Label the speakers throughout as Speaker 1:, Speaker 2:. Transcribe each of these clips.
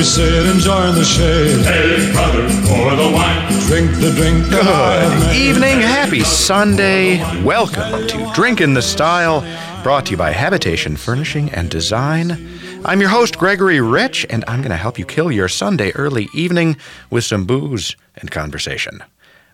Speaker 1: we sit, enjoying the shade.
Speaker 2: Hey, brother, pour the wine.
Speaker 1: Drink the drink that I have
Speaker 3: Good evening, happy Sunday. Welcome to Drink in the Style, brought to you by Habitation Furnishing and Design. I'm your host, Gregory Rich, and I'm going to help you kill your Sunday early evening with some booze and conversation.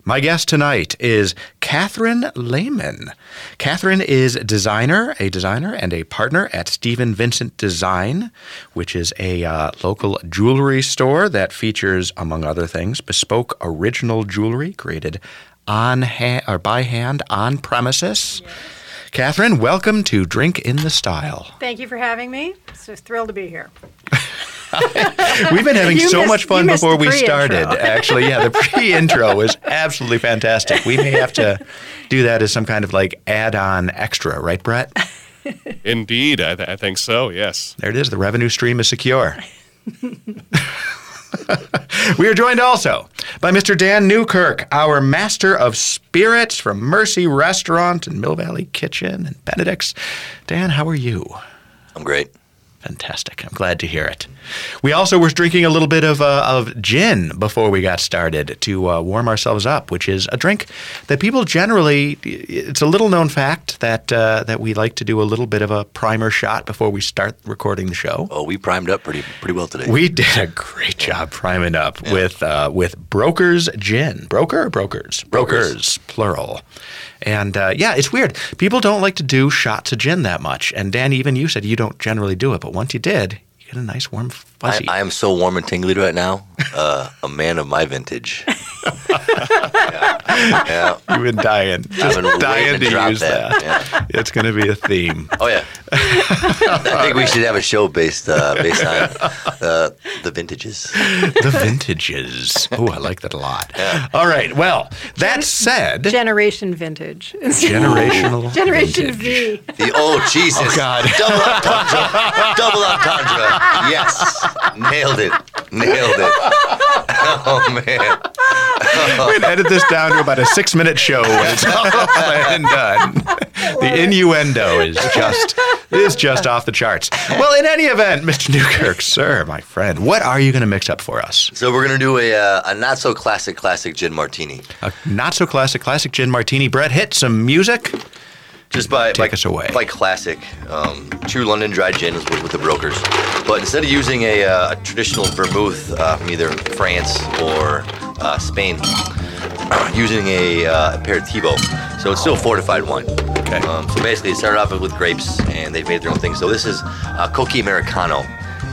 Speaker 3: My guest tonight is Catherine Lehman. Catherine is designer, a designer, and a partner at Stephen Vincent Design, which is a uh, local jewelry store that features, among other things, bespoke original jewelry created on hand or by hand on premises. Catherine, welcome to Drink in the Style.
Speaker 4: Thank you for having me. So thrilled to be here.
Speaker 3: We've been having
Speaker 4: You
Speaker 3: so
Speaker 4: missed-
Speaker 3: much fun before we started. Actually, yeah, the pre-intro was absolutely fantastic. We may have to do that as some kind of like add-on extra, right, Brett?
Speaker 5: Indeed, I, th- I think so. Yes.
Speaker 3: There it is. The revenue stream is secure. we are joined also by Mr. Dan Newkirk, our master of spirits from Mercy Restaurant and Mill Valley Kitchen and Benedict's. Dan, how are you?
Speaker 6: I'm great.
Speaker 3: Fantastic. I'm glad to hear it. We also were drinking a little bit of, uh, of gin before we got started to uh, warm ourselves up, which is a drink that people generally, it's a little known fact that, uh, that we like to do a little bit of a primer shot before we start recording the show.
Speaker 6: Oh, we primed up pretty pretty well today.
Speaker 3: We did a great job priming up with uh, with Brokers Gin. Broker or brokers?
Speaker 6: Brokers.
Speaker 3: plural. And uh, yeah, it's weird. People don't like to do shots of gin that much. And Dan, even you said you don't generally do it, but once you did, you get a nice warm
Speaker 6: I,
Speaker 3: fuzzy.
Speaker 6: I am so warm and tingly right now. Uh, a man of my vintage. yeah. yeah.
Speaker 3: You've been dying,
Speaker 6: I've
Speaker 3: just
Speaker 6: been
Speaker 3: dying
Speaker 6: waiting
Speaker 3: to
Speaker 6: to
Speaker 3: use that.
Speaker 6: that. Yeah.
Speaker 3: It's going to be a theme.
Speaker 6: Oh yeah. I think we should have a show based uh, based on uh, the vintages.
Speaker 3: the vintages. Oh, I like that a lot. All right. Well, that said,
Speaker 4: Generation vintage.
Speaker 3: generational
Speaker 4: Generation
Speaker 3: vintage.
Speaker 4: V.
Speaker 6: The oh Jesus!
Speaker 3: Oh, God.
Speaker 6: Double entendre! Double entendre! Yes, nailed it! Nailed it! Oh man!
Speaker 3: We're gonna edit this down to about a six-minute show when it's all and done. The innuendo is just is just off the charts. Well, in any event, Mr. Newkirk, sir, my friend, what are you going to mix up for us?
Speaker 6: So we're gonna do a uh, a not so classic classic gin martini.
Speaker 3: A not so classic, classic gin martini. Brett, hit some music.
Speaker 6: Just by
Speaker 3: Take
Speaker 6: by,
Speaker 3: us away.
Speaker 6: By classic, um, true London dry gin is with, with the brokers. But instead of using a, uh, a traditional vermouth uh, from either France or uh, Spain, using a uh, aperitivo. So it's still a fortified wine.
Speaker 3: Okay.
Speaker 6: Um, so basically, it started off with grapes, and they've made their own thing. So this is uh, Cocchi Americano.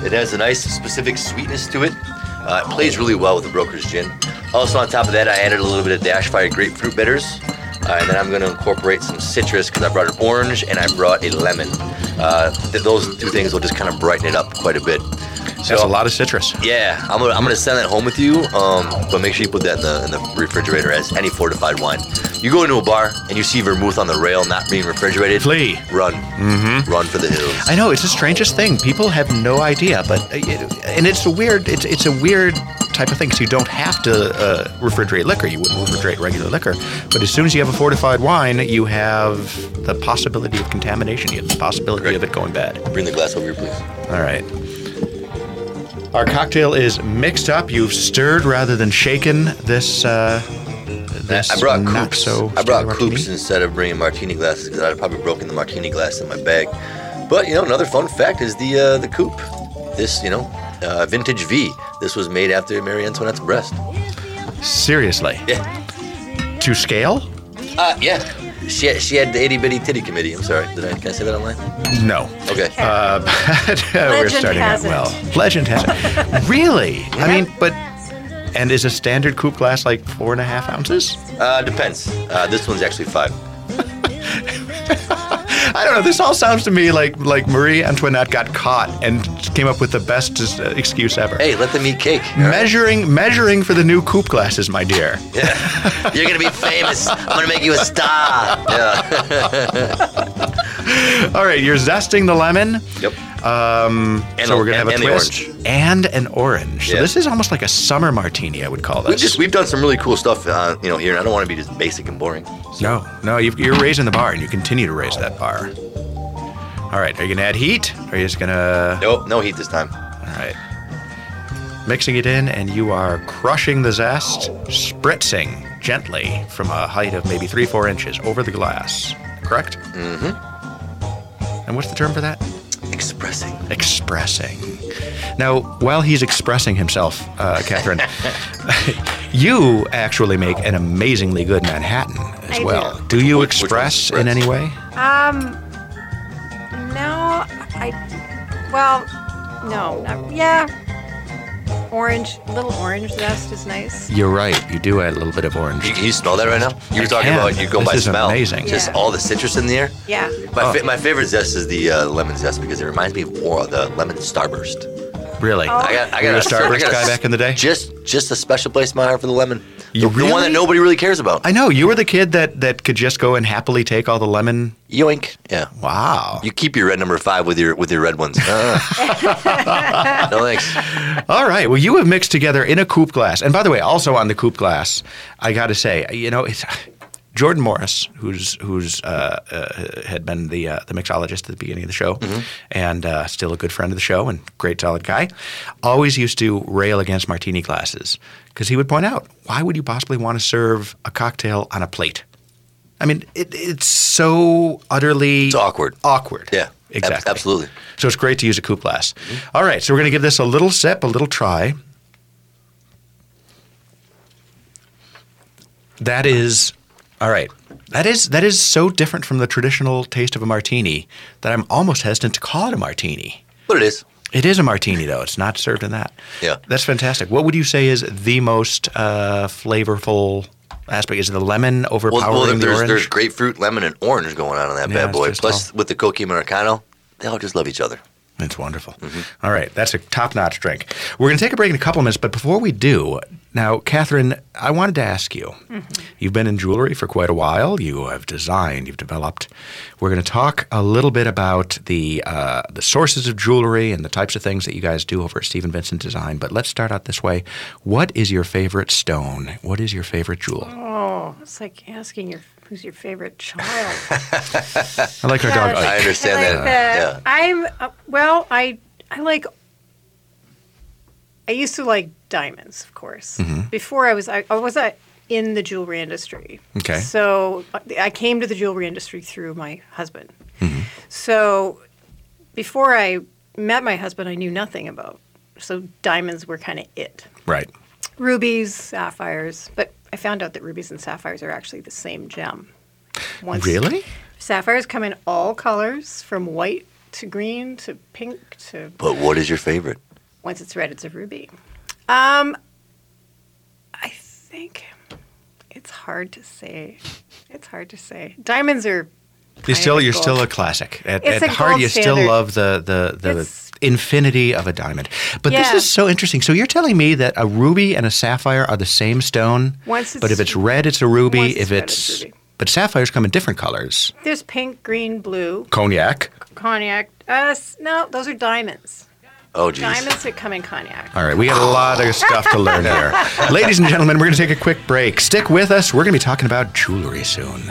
Speaker 6: It has a nice specific sweetness to it. Uh, it plays really well with the broker's gin. Also, on top of that, I added a little bit of Dashfire grapefruit bitters. Uh, and then I'm going to incorporate some citrus because I brought an orange and I brought a lemon. Uh, th- those two things will just kind of brighten it up quite a bit.
Speaker 3: That's a lot of citrus.
Speaker 6: Yeah, I'm gonna, I'm gonna send that home with you. Um, but make sure you put that in the in the refrigerator as any fortified wine. You go into a bar and you see vermouth on the rail not being refrigerated.
Speaker 3: Flee.
Speaker 6: Run. Mm-hmm. Run for the hills.
Speaker 3: I know it's the strangest thing. People have no idea, but uh, it, and it's a weird. It's it's a weird type of thing. So you don't have to uh, refrigerate liquor. You wouldn't refrigerate regular liquor, but as soon as you have a fortified wine, you have the possibility of contamination. You have the possibility of it going bad.
Speaker 6: Bring the glass over here, please.
Speaker 3: All right. Our cocktail is mixed up. You've stirred rather than shaken this. Uh, this
Speaker 6: I brought coops.
Speaker 3: so
Speaker 6: I brought
Speaker 3: martini.
Speaker 6: coops instead of bringing martini glasses because I'd have probably broken the martini glass in my bag. But you know, another fun fact is the uh, the coupe. This you know, uh, vintage V. This was made after Marie Antoinette's breast.
Speaker 3: Seriously,
Speaker 6: Yeah.
Speaker 3: to scale?
Speaker 6: Uh, yeah. She had, she had the itty bitty titty committee. I'm sorry. Did I can I say that online?
Speaker 3: No.
Speaker 6: Okay.
Speaker 3: Uh, but we're
Speaker 4: Legend
Speaker 3: starting out
Speaker 4: has it.
Speaker 3: well. Legend has it. really? I mean, but and is a standard coupe glass like four and a half ounces?
Speaker 6: Uh, depends. Uh, this one's actually five.
Speaker 3: I don't know. This all sounds to me like like Marie Antoinette got caught and came up with the best uh, excuse ever.
Speaker 6: Hey, let them eat cake. all right?
Speaker 3: Measuring measuring for the new coupe glasses, my dear.
Speaker 6: Yeah. You're gonna be famous. I'm gonna make you a star. Yeah.
Speaker 3: All right, you're zesting the lemon.
Speaker 6: Yep.
Speaker 3: Um,
Speaker 6: And
Speaker 3: so we're gonna
Speaker 6: and-
Speaker 3: have a
Speaker 6: and
Speaker 3: twist
Speaker 6: orange.
Speaker 3: and an orange. So
Speaker 6: Yeah.
Speaker 3: this is almost like a summer martini, I would call
Speaker 6: We
Speaker 3: this.
Speaker 6: just we've done some really cool stuff, uh, you know, here. and I don't want to be just basic and boring.
Speaker 3: No, no, you've, you're raising the bar, and you continue to raise that bar. All right, are you gonna add heat? Or are you just gonna?
Speaker 6: Nope, no heat this time.
Speaker 3: All right. mixing it in, and you are crushing the zest, spritzing gently from a height of maybe three, four inches over the glass. Correct? Mm-hmm. And what's the term for that?
Speaker 6: Expressing.
Speaker 3: Expressing. Now, while he's expressing himself, uh, Catherine, you actually make an amazingly good Manhattan as
Speaker 4: I
Speaker 3: well. Do you
Speaker 6: Which- which one's
Speaker 3: express in any way?
Speaker 4: Um, no, I, well, no, not, yeah. Orange, little orange zest is nice.
Speaker 3: You're right. You do add a little bit of orange.
Speaker 6: You, can you smell that right now? You were
Speaker 3: I
Speaker 6: talking
Speaker 3: can.
Speaker 6: about you go
Speaker 3: This
Speaker 6: by
Speaker 3: is
Speaker 6: smell.
Speaker 3: amazing.
Speaker 6: Just
Speaker 4: Yeah.
Speaker 6: all the citrus in the air.
Speaker 4: Yeah.
Speaker 6: My,
Speaker 3: Oh.
Speaker 6: fa- my favorite zest is the uh, lemon zest because it reminds me of more the lemon starburst.
Speaker 3: Really?
Speaker 4: Oh.
Speaker 6: I got, I
Speaker 3: Were you
Speaker 6: got
Speaker 3: a Starburst
Speaker 6: I got
Speaker 3: guy back in the day?
Speaker 6: Just, just a special place in my heart for the lemon. The, the one that nobody really cares about.
Speaker 3: I know. You were the kid that, that could just go and happily take all the lemon.
Speaker 6: Yoink. Yeah.
Speaker 3: Wow.
Speaker 6: You keep your red number five with your with your red ones. Uh. no thanks.
Speaker 3: All right. Well, you have mixed together in a coupe glass. And by the way, also on the coupe glass, I got to say, you know, it's Jordan Morris, who's who's uh, uh, had been the uh, the mixologist at the beginning of the show, and uh, still a good friend of the show and great solid guy, always used to rail against martini glasses because he would point out, why would you possibly want to serve a cocktail on a plate? I mean, it, it's so utterly
Speaker 6: It's awkward.
Speaker 3: Awkward.
Speaker 6: Yeah. ab-
Speaker 3: Exactly.
Speaker 6: absolutely.
Speaker 3: So it's great to use a coupe glass. All right, so we're going to give this a little sip, a little try. That is all right. That is that is so different from the traditional taste of a martini that I'm almost hesitant to call it a martini.
Speaker 6: But it is.
Speaker 3: It is a martini though. It's not served in that.
Speaker 6: Yeah.
Speaker 3: That's fantastic. What would you say is the most uh, flavorful aspect? Is it the lemon overpowering
Speaker 6: Well, well
Speaker 3: the orange?
Speaker 6: there's grapefruit, lemon, and orange going on in that
Speaker 3: Yeah,
Speaker 6: bad boy. Plus,
Speaker 3: all-
Speaker 6: with the Cocchi Americano, they all just love each other.
Speaker 3: It's wonderful.
Speaker 6: Mm-hmm.
Speaker 3: All right, that's a top-notch drink. We're going to take a break in a couple of minutes, but before we do, now, Catherine, I wanted to ask you. You've been in jewelry for quite a while. You have designed. You've developed. We're going to talk a little bit about the uh, the sources of jewelry and the types of things that you guys do over at Stephen Vincent Design. But let's start out this way. What is your favorite stone? What is your favorite jewel?
Speaker 4: Oh, it's like asking your who's your favorite child.
Speaker 3: I like our dog.
Speaker 4: Gosh.
Speaker 6: I understand
Speaker 4: I
Speaker 6: that.
Speaker 4: like that.
Speaker 6: Yeah.
Speaker 4: I'm uh, well. I I like. I used to like diamonds, of course.
Speaker 3: Mm-hmm.
Speaker 4: Before I was, I, I was uh, in the jewelry industry.
Speaker 3: Okay.
Speaker 4: So uh, I came to the jewelry industry through my husband.
Speaker 3: Mm-hmm.
Speaker 4: So before I met my husband, I knew nothing about. So diamonds were kind of it.
Speaker 3: Right.
Speaker 4: Rubies, sapphires, but I found out that rubies and sapphires are actually the same gem. Once
Speaker 3: Really?
Speaker 4: Sapphires come in all colors, from white to green to pink to.
Speaker 6: But what is your favorite?
Speaker 4: Once it's red, it's a ruby. Um, I think it's hard to say. It's hard to say. Diamonds are.
Speaker 3: You're still you're
Speaker 4: gold-
Speaker 3: still a classic. At,
Speaker 4: It's
Speaker 3: at
Speaker 4: a
Speaker 3: heart, you still
Speaker 4: standard.
Speaker 3: love the the the
Speaker 4: It's-
Speaker 3: infinity of a diamond. But this is so interesting. So you're telling me that a ruby and a sapphire are the same stone,
Speaker 4: Once
Speaker 3: but if
Speaker 4: it's-
Speaker 3: it's red, it's a ruby.
Speaker 4: once it's
Speaker 3: if
Speaker 4: red,
Speaker 3: it's
Speaker 4: it's ruby.
Speaker 3: but sapphires come in different colors.
Speaker 4: There's pink, green, blue,
Speaker 3: Cognac.
Speaker 4: cognac. Uh, no, those are diamonds.
Speaker 6: Oh, geez.
Speaker 4: Diamonds that come in cognac.
Speaker 3: All right, we got a lot of stuff to learn here. Ladies and gentlemen, we're going to take a quick break. Stick with us. We're going to be talking about jewelry soon.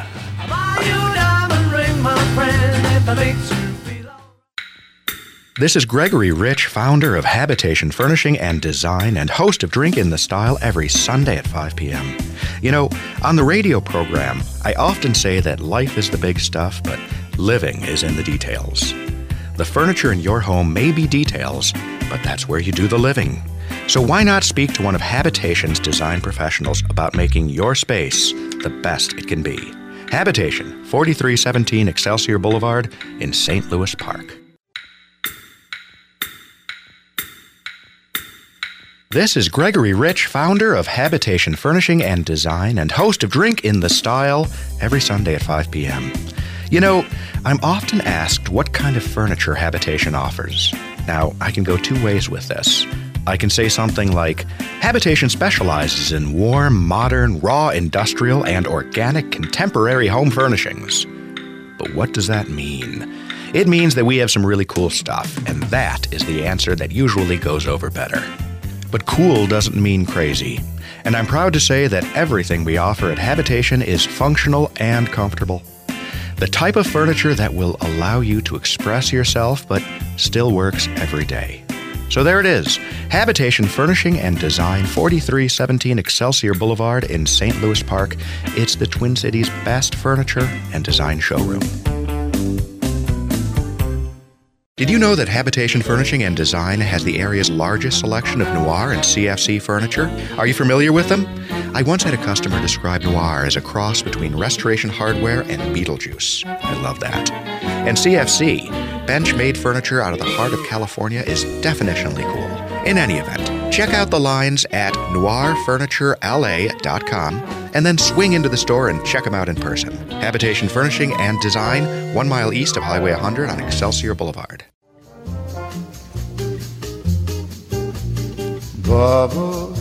Speaker 3: This is Gregory Rich, founder of Habitation Furnishing and Design and host of Drink in the Style every Sunday at 5 p.m. You know, on the radio program, I often say that life is the big stuff, but living is in the details. The furniture in your home may be details, but that's where you do the living. So why not speak to one of Habitation's design professionals about making your space the best it can be? Habitation, 4317 Excelsior Boulevard in St. Louis Park. This is Gregory Rich, founder of Habitation Furnishing and Design and host of Drink in the Style every Sunday at 5 p.m. You know, I'm often asked what kind of furniture Habitation offers. Now, I can go two ways with this. I can say something like Habitation specializes in warm, modern, raw, industrial, and organic contemporary home furnishings. But what does that mean? It means that we have some really cool stuff, and that is the answer that usually goes over better. But cool doesn't mean crazy. And I'm proud to say that everything we offer at Habitation is functional and comfortable. The type of furniture that will allow you to express yourself but still works every day. So there it is Habitation Furnishing and Design, 4317 Excelsior Boulevard in St. Louis Park. It's the Twin Cities' best furniture and design showroom. Did you know that Habitation Furnishing and Design has the area's largest selection of noir and CFC furniture? Are you familiar with them? I once had a customer describe noir as a cross between restoration hardware and Beetlejuice. I love that. And CFC, bench made furniture out of the heart of California, is definitionally cool. In any event, check out the lines at noirfurniturela.com and then swing into the store and check them out in person. Habitation Furnishing and Design, one mile east of Highway 100 on Excelsior Boulevard.
Speaker 1: Bubbles,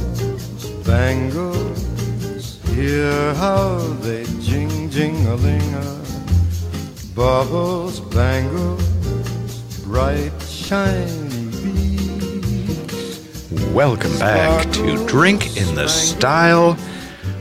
Speaker 1: bangles, hear how they jing jing a Bubbles, bangles, bright shiny beads.
Speaker 3: Welcome back to Drink in the Style,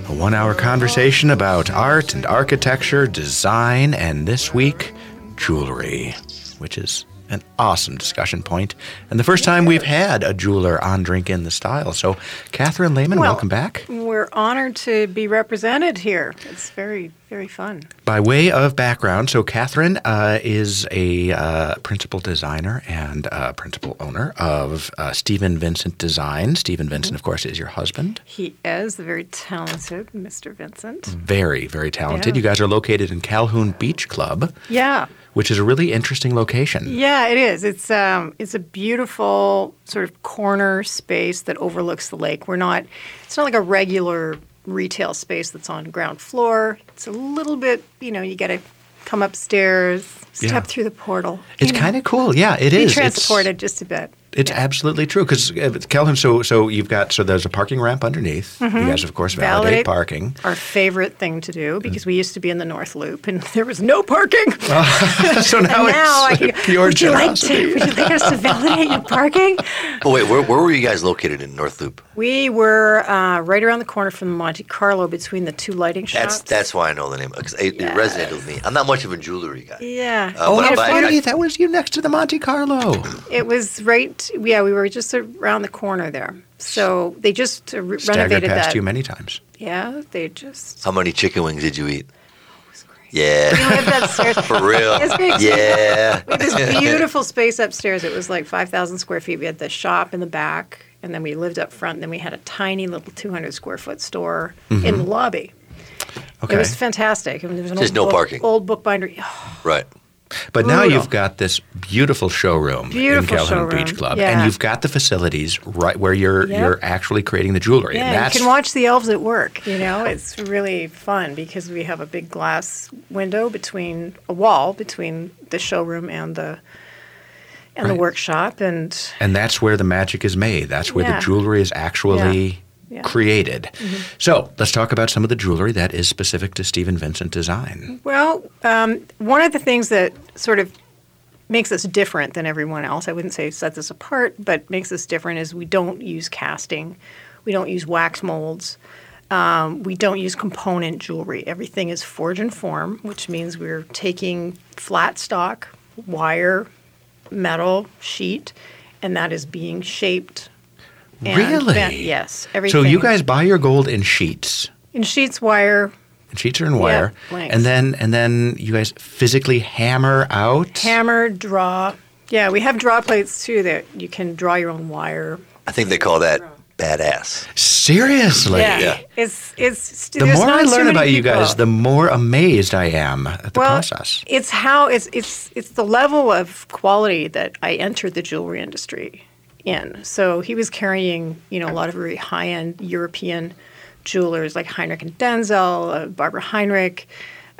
Speaker 3: a one hour conversation about art and architecture, design, and this week, jewelry, which is an awesome discussion point, and the first time we've had a jeweler on Drink in the Style. So, Catherine Lehman,
Speaker 4: Well,
Speaker 3: welcome back.
Speaker 4: We're honored to be represented here. It's very, very fun.
Speaker 3: By way of background, so Catherine uh, is a uh, principal designer and uh, principal owner of uh, Stephen Vincent Design. Stephen Vincent, of course, is your husband.
Speaker 4: He is the very talented Mr. Vincent.
Speaker 3: Very, very talented.
Speaker 4: Yeah.
Speaker 3: You guys are located in Calhoun Beach Club,
Speaker 4: Yeah.
Speaker 3: which is a really interesting location.
Speaker 4: Yeah, it is. It's um, it's a beautiful sort of corner space that overlooks the lake. We're not. It's not like a regular retail space that's on ground floor. It's a little bit. You know, you got to come upstairs, step
Speaker 3: Yeah.
Speaker 4: through the portal.
Speaker 3: It's kind of cool. Yeah, it
Speaker 4: be
Speaker 3: is. It's-
Speaker 4: transported just a bit.
Speaker 3: It's absolutely true because Calhoun. So, so you've got so there's a parking ramp underneath. You guys, of course, validate, parking.
Speaker 4: Our favorite thing to do because we used to be in the North Loop and there was no parking.
Speaker 3: so now,
Speaker 4: and now I
Speaker 3: it's
Speaker 4: can,
Speaker 3: pure
Speaker 4: would you like to? Would you like us to validate your parking?
Speaker 6: Oh wait, where, where were you guys located in North Loop?
Speaker 4: We were uh, right around the corner from the Monte Carlo between the two lighting shops.
Speaker 6: That's that's why I know the name because it, it resonated with me. I'm not much of a jewelry guy.
Speaker 4: Yeah.
Speaker 6: Uh,
Speaker 3: Oh,
Speaker 6: but-
Speaker 3: how
Speaker 6: but I-
Speaker 3: funny! That was you next to the Monte Carlo.
Speaker 4: It was right. Yeah, we were just around the corner there. So they just uh, re-
Speaker 3: Staggered
Speaker 4: renovated
Speaker 3: past
Speaker 4: that.
Speaker 3: you many times.
Speaker 4: Yeah, they just.
Speaker 6: How many chicken wings did you eat?
Speaker 4: We
Speaker 6: Yeah,
Speaker 4: lived upstairs.
Speaker 6: for real.
Speaker 4: It's
Speaker 6: Yeah.
Speaker 4: We had this beautiful space upstairs. It was like 5,000 square feet. We had the shop in the back, and then we lived up front. And then we had a tiny little 200 square foot store in the lobby.
Speaker 3: Mm-hmm. Okay,
Speaker 4: It was fantastic. I mean, there was an
Speaker 6: Just
Speaker 4: old
Speaker 6: no
Speaker 4: book,
Speaker 6: parking.
Speaker 4: Old bookbinder. Oh,
Speaker 6: Right.
Speaker 3: But now you've got this beautiful showroom
Speaker 4: Beautiful
Speaker 3: in Calhoun
Speaker 4: showroom,
Speaker 3: Beach Club,
Speaker 4: yeah.
Speaker 3: and you've got the facilities right where you're
Speaker 4: Yep.
Speaker 3: you're actually creating the jewelry.
Speaker 4: Yeah, you can watch the elves at work. You know, oh. it's really fun because we have a big glass window between a wall between the showroom and the and the workshop, and
Speaker 3: and that's where the magic is made. That's where
Speaker 4: Yeah.
Speaker 3: the jewelry is actually
Speaker 4: Yeah. Mm-hmm.
Speaker 3: created. So let's talk about some of the jewelry that is specific to Stephen Vincent design.
Speaker 4: well, um, one of the things that sort of makes us different than everyone else. I wouldn't say sets us apart, but makes us different is we don't use casting, we don't use wax molds. Um, we don't use component jewelry. Everything is forge and form, which means we're taking flat stock, wire, metal, sheet, and that is being shaped. And
Speaker 3: Really?
Speaker 4: bent. Yes. Everything.
Speaker 3: So you guys buy your gold in sheets.
Speaker 4: in sheets, wire,
Speaker 3: And sheets are in wire,
Speaker 4: blanks.
Speaker 3: and then and then you guys physically hammer out.
Speaker 4: hammer, draw. Yeah, we have draw plates too that you can draw your own wire.
Speaker 6: I think they call that badass.
Speaker 3: Seriously,
Speaker 4: yeah,
Speaker 6: Yeah.
Speaker 4: it's it's.
Speaker 3: The more
Speaker 4: not
Speaker 3: I learn
Speaker 4: many
Speaker 3: about you guys, the more amazed I am at the
Speaker 4: well,
Speaker 3: process.
Speaker 4: It's how it's it's it's the level of quality that I entered the jewelry industry in. So he was carrying, you know, a lot of very high end European jewelers like Henrich and Denzel, uh, Barbara Heinrich,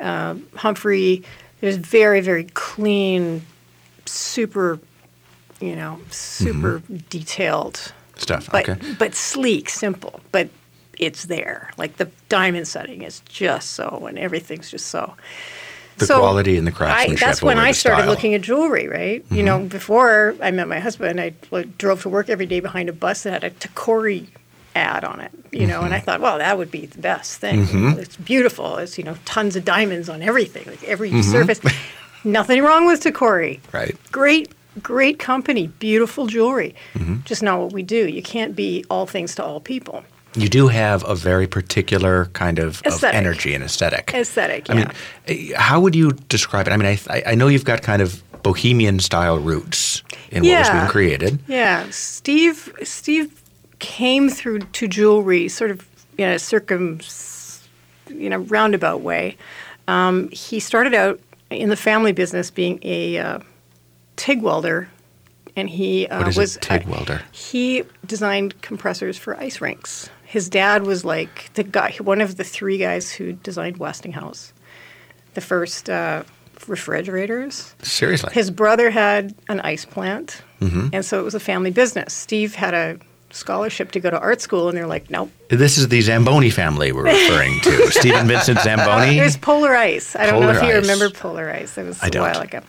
Speaker 4: uh, Humphrey. There's very very clean, super, you know, super detailed
Speaker 3: Stuff.
Speaker 4: but
Speaker 3: Mm-hmm. okay.
Speaker 4: but sleek, simple, but it's there. Like the diamond setting is just so, and everything's just so.
Speaker 3: The
Speaker 4: So
Speaker 3: quality and the
Speaker 4: I,
Speaker 3: craftsmanship.
Speaker 4: that's when I started
Speaker 3: style. Mm-hmm.
Speaker 4: looking at jewelry. Right, you know, before I met my husband, I drove to work every day behind a bus that had a Tacori ad on it. You know,
Speaker 3: Mm-hmm.
Speaker 4: and I thought, well, that would be the best thing. It's beautiful. It's you know, tons of diamonds on everything, like every
Speaker 3: Mm-hmm.
Speaker 4: surface. Nothing wrong with Tacori
Speaker 3: Right.
Speaker 4: great great company, beautiful jewelry.
Speaker 3: Mm-hmm.
Speaker 4: Just not what we do. You can't be all things to all people.
Speaker 3: You do have a very particular kind of, of energy and aesthetic.
Speaker 4: Aesthetic,
Speaker 3: I mean, eh, how would you describe it? I mean, I, I- know you've got kind of bohemian style roots in what was
Speaker 4: Yeah.
Speaker 3: being created.
Speaker 4: Yeah, Steve. Steve came through to jewelry sort of in a circum, you know, roundabout way. Um, he started out in the family business being a uh, TIG welder, and he uh, was
Speaker 3: a TIG welder?
Speaker 4: He designed compressors for ice rinks. His dad was like the guy, one of the three guys who designed Westinghouse, the first uh, refrigerators.
Speaker 3: Seriously.
Speaker 4: His brother had an ice plant,
Speaker 3: Mm-hmm.
Speaker 4: and so it was a family business. Steve had a scholarship to go to art school, and they're like, nope.
Speaker 3: this is the Zamboni family we're referring to. Stephen Vincent Zamboni.
Speaker 4: There's Polar Ice. I don't know if you
Speaker 3: Ice.
Speaker 4: remember Polar Ice. It was
Speaker 3: I
Speaker 4: a
Speaker 3: don't.
Speaker 4: while ago.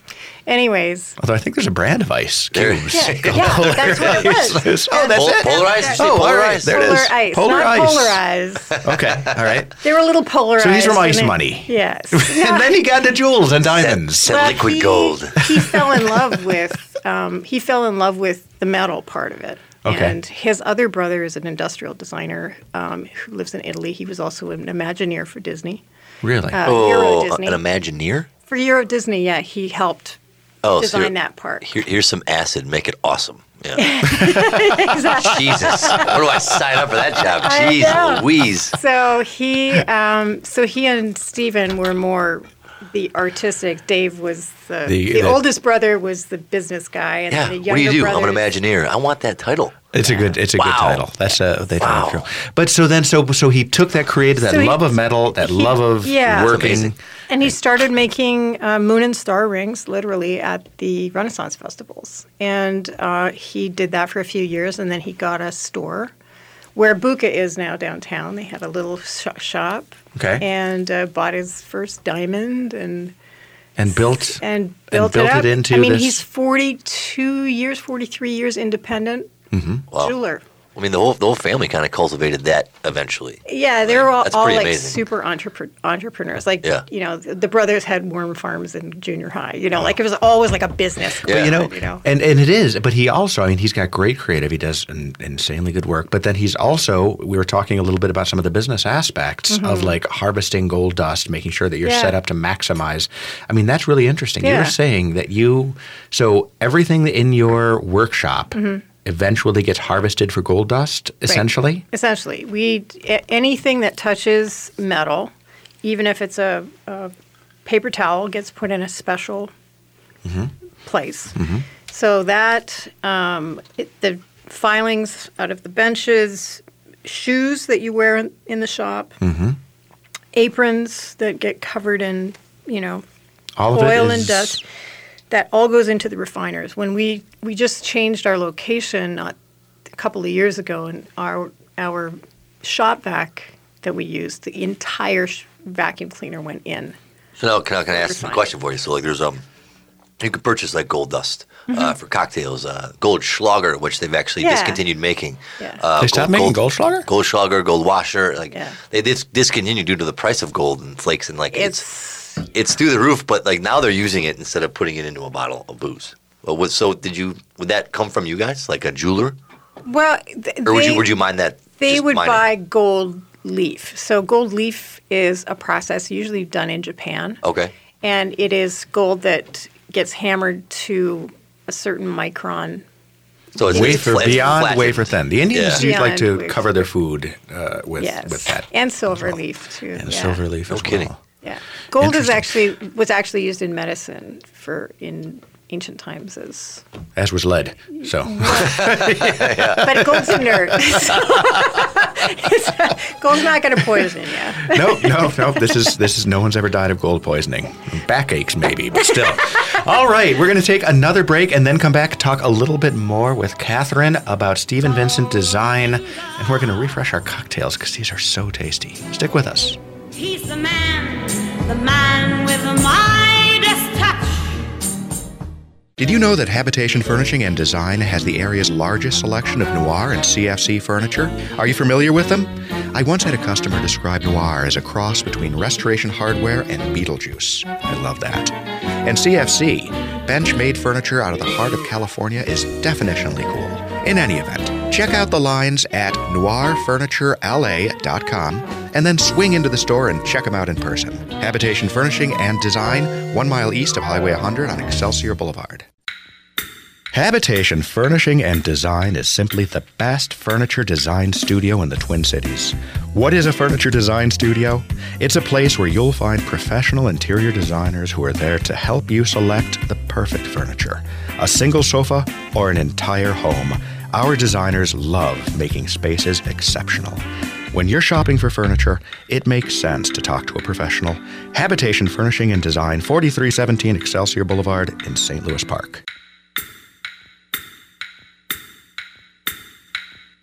Speaker 4: Anyways,
Speaker 3: Although I think there's a brand of ice cubes.
Speaker 4: yeah, yeah,
Speaker 3: Polar
Speaker 4: that's what it was.
Speaker 3: oh, that's
Speaker 6: Pol-
Speaker 3: it.
Speaker 6: polarized? Did you say
Speaker 3: Oh, all right.
Speaker 6: polarized?
Speaker 3: There it
Speaker 4: Polar
Speaker 3: is.
Speaker 4: Ice,
Speaker 3: Polar
Speaker 4: not
Speaker 3: Ice.
Speaker 4: polarized.
Speaker 3: Okay, all right.
Speaker 4: They were a little polarized.
Speaker 3: So he's from Ice
Speaker 4: then-
Speaker 3: Money.
Speaker 4: Yes.
Speaker 3: and then he got into jewels and diamonds.
Speaker 6: Said
Speaker 4: Well,
Speaker 6: liquid
Speaker 4: he-
Speaker 6: gold.
Speaker 4: he fell in love with um, he fell in love with the metal part of it.
Speaker 3: Okay.
Speaker 4: And his other brother is an industrial designer um, who lives in Italy. He was also an Imagineer for Disney.
Speaker 3: Really?
Speaker 4: Uh, Euro
Speaker 6: Oh,
Speaker 4: Disney.
Speaker 6: an Imagineer?
Speaker 4: For Euro Disney, yeah, he helped
Speaker 6: Oh,
Speaker 4: design
Speaker 6: you're-
Speaker 4: that part.
Speaker 6: Here, here's some acid. Make it awesome. Yeah.
Speaker 4: exactly.
Speaker 6: Jesus. Where do I sign up for that job? Jeez. Louise.
Speaker 4: So he, um, so he and Stephen were more the artistic. Dave was the
Speaker 3: The-
Speaker 4: the,
Speaker 3: the-
Speaker 4: oldest brother was the business guy, and
Speaker 6: Yeah.
Speaker 4: the
Speaker 6: What do you do?
Speaker 4: brothers,
Speaker 6: I'm an Imagineer. I want that title.
Speaker 3: It's a good. It's a good title. That's a they
Speaker 6: Wow.
Speaker 3: wow. But so then, so so he took that creative, that
Speaker 4: So he-
Speaker 3: love of metal, that
Speaker 4: he-
Speaker 3: love of
Speaker 4: yeah.
Speaker 3: working.
Speaker 4: And he started making uh, moon and star rings literally at the Renaissance festivals. And uh, he did that for a few years, and then he got a store where Buka is now downtown. They had a little sh- shop.
Speaker 3: Okay.
Speaker 4: And uh, bought his first diamond and
Speaker 3: and built
Speaker 4: and built,
Speaker 3: built
Speaker 4: it, up.
Speaker 3: it into
Speaker 4: I mean,
Speaker 3: this-
Speaker 4: he's 42 years, 43 years independent
Speaker 6: Wow.
Speaker 4: jeweler.
Speaker 6: I mean, the whole the whole family kind of cultivated that eventually.
Speaker 4: Yeah, they were all,
Speaker 6: That's
Speaker 4: all
Speaker 6: pretty
Speaker 4: like
Speaker 6: amazing.
Speaker 4: super entrepre- entrepreneurs. Like,
Speaker 6: Yeah.
Speaker 4: you know, the, the brothers had worm farms in junior high. You know, like it was always like a business.
Speaker 6: Yeah.
Speaker 3: But you know,
Speaker 4: you know.
Speaker 3: and and it is. But he also, I mean, he's got great creative. He does an, insanely good work. But then he's also, we were talking a little bit about some of the business aspects of like harvesting gold dust, making sure that you're
Speaker 4: Mm-hmm. Yeah.
Speaker 3: set up to maximize. I mean, that's really interesting.
Speaker 4: Yeah.
Speaker 3: You're saying that you, so everything in your workshop
Speaker 4: Mm-hmm.
Speaker 3: Eventually gets harvested for gold dust, essentially.
Speaker 4: Essentially, we anything that touches metal, even if it's a, a paper towel, gets put in a special mm-hmm. place. Mm-hmm. So that um, it, the filings out of the benches, shoes that you wear in, in the shop, mm-hmm. aprons that get covered in, you know,
Speaker 3: All
Speaker 4: oil and dust. That all goes into the refiners. When we we just changed our location not a couple of years ago, and our our shop vac that we used, the entire sh- vacuum cleaner went in.
Speaker 6: So now, can I, can I ask a question for you? So, like, there's um, you can purchase like gold dust
Speaker 4: Mm-hmm.
Speaker 6: uh, for cocktails, uh, Goldschlager, which they've actually
Speaker 4: Yeah.
Speaker 6: discontinued making.
Speaker 4: Yeah.
Speaker 6: Uh,
Speaker 3: They stopped making Goldschlager?
Speaker 6: Goldschlager, Gold Schlager, gold Washer, like
Speaker 4: Yeah.
Speaker 6: they dis- discontinued due to the price of gold and flakes, and like it's
Speaker 4: It's
Speaker 6: it's through the roof. But like now they're using it instead of putting it into a bottle of booze. Well, was, so did you? Would that come from you guys, like a jeweler,
Speaker 4: well, th-
Speaker 6: or would
Speaker 4: they-
Speaker 6: you would you mind that?
Speaker 4: They would
Speaker 6: mine
Speaker 4: buy gold leaf. So gold leaf is a process usually done in Japan.
Speaker 6: Okay.
Speaker 4: and it is gold that gets hammered to a certain micron.
Speaker 6: So it's
Speaker 3: wafer
Speaker 6: it's flat-
Speaker 3: beyond
Speaker 6: flattened.
Speaker 3: wafer thin. The Indians
Speaker 6: Yeah.
Speaker 3: used like to
Speaker 4: wafer
Speaker 3: cover their food uh, with
Speaker 4: Yes,
Speaker 3: with that
Speaker 4: and silver leaf too.
Speaker 3: and
Speaker 4: yeah.
Speaker 3: silver leaf
Speaker 6: No
Speaker 3: as
Speaker 6: kidding.
Speaker 3: well.
Speaker 4: Yeah, gold is actually was actually used in medicine for in ancient times as,
Speaker 3: As was lead. So
Speaker 4: but gold's inert. so gold's not going to poison you.
Speaker 3: no, no, no. This is this is no one's ever died of gold poisoning. Backaches maybe, but still. All right, we're going to take another break and then come back talk a little bit more with Catherine about Stephen Vincent design, and we're going to refresh our cocktails because these are so tasty. Stick with us.
Speaker 7: He's the man, the man with the Midas touch.
Speaker 3: Did you know that Habitation Furnishing and Design has the area's largest selection of noir and CFC furniture? Are you familiar with them? I once had a customer describe Noir as a cross between Restoration Hardware and Beetlejuice. I love that. And CFC, bench made furniture out of the heart of California, is definitionally cool. In any event, check out the lines at noirfurniturela.com and then swing into the store and check them out in person. Habitation Furnishing and Design, one mile east of Highway 100 on Excelsior Boulevard. Habitation Furnishing and Design is simply the best furniture design studio in the Twin Cities. What is a furniture design studio? It's a place where you'll find professional interior designers who are there to help you select the perfect furniture. A single sofa or an entire home. Our designers love making spaces exceptional. When you're shopping for furniture, it makes sense to talk to a professional. Habitation Furnishing and Design, 4317 Excelsior Boulevard in St. Louis Park.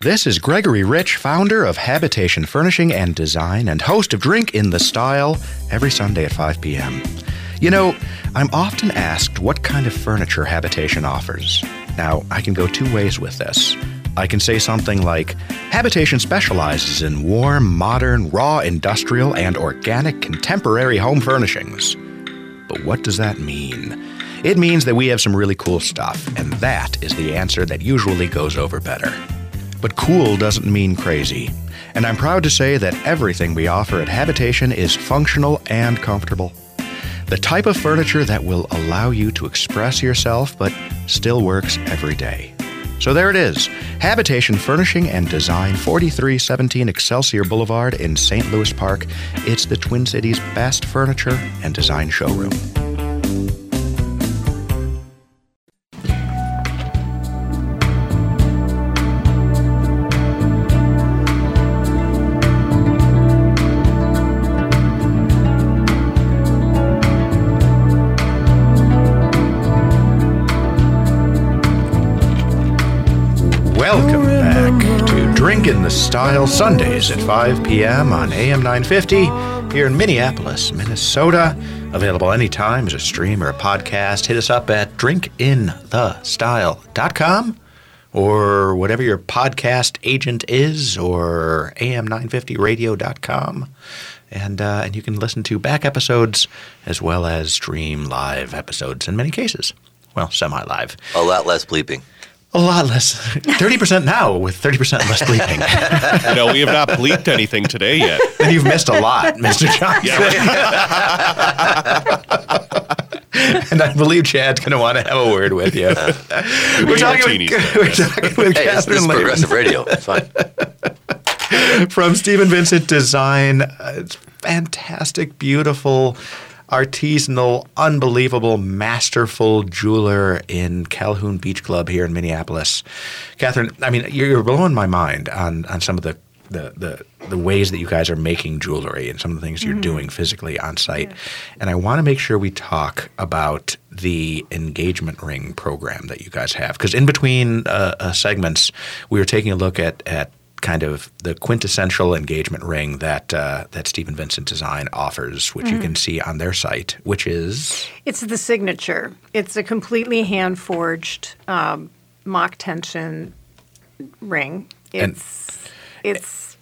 Speaker 3: This is Gregory Rich, founder of Habitation Furnishing and Design and host of Drink in the Style every Sunday at 5 p.m. You know, I'm often asked what kind of furniture Habitation offers. Now, I can go two ways with this. I can say something like Habitation specializes in warm, modern, raw, industrial, and organic contemporary home furnishings. But what does that mean? It means that we have some really cool stuff, and that is the answer that usually goes over better. But cool doesn't mean crazy. And I'm proud to say that everything we offer at Habitation is functional and comfortable. The type of furniture that will allow you to express yourself but still works every day. So there it is Habitation Furnishing and Design, 4317 Excelsior Boulevard in St. Louis Park. It's the Twin Cities' best furniture and design showroom. Style Sundays at 5 p.m. on AM 950 here in Minneapolis, Minnesota. Available anytime as a stream or a podcast. Hit us up at drinkinthestyle.com or whatever your podcast agent is or am950radio.com. And, uh, and you can listen to back episodes as well as stream live episodes in many cases. Well, semi live.
Speaker 6: A lot less bleeping.
Speaker 3: A lot less. 30% now with 30% less bleeping.
Speaker 5: You know, we have not bleeped anything today yet.
Speaker 3: then you've missed a lot, Mr. Johnson. and I believe Chad's going to want to have a word with you. we're, talking with, we're talking with
Speaker 6: Hey, this, this
Speaker 3: Catherine
Speaker 6: is progressive radio. It's fine.
Speaker 3: from Stephen Vincent Design. Uh, it's fantastic, beautiful, artisanal, unbelievable, masterful jeweler in Calhoun Beach Club here in Minneapolis. Catherine, I mean, you're, blowing my mind on, on some of the, the, the, the ways that you guys are making jewelry and some of the things you're doing physically on site. And I want to make sure we talk about the engagement ring program that you guys have. Because in between uh, uh, segments, we were taking a look at, at kind of the quintessential engagement ring that uh, that Stephen Vincent Design offers, which you can see on their site, which is
Speaker 4: It's the signature. It's a completely hand forged um, mock tension ring.
Speaker 3: And-
Speaker 4: It's it's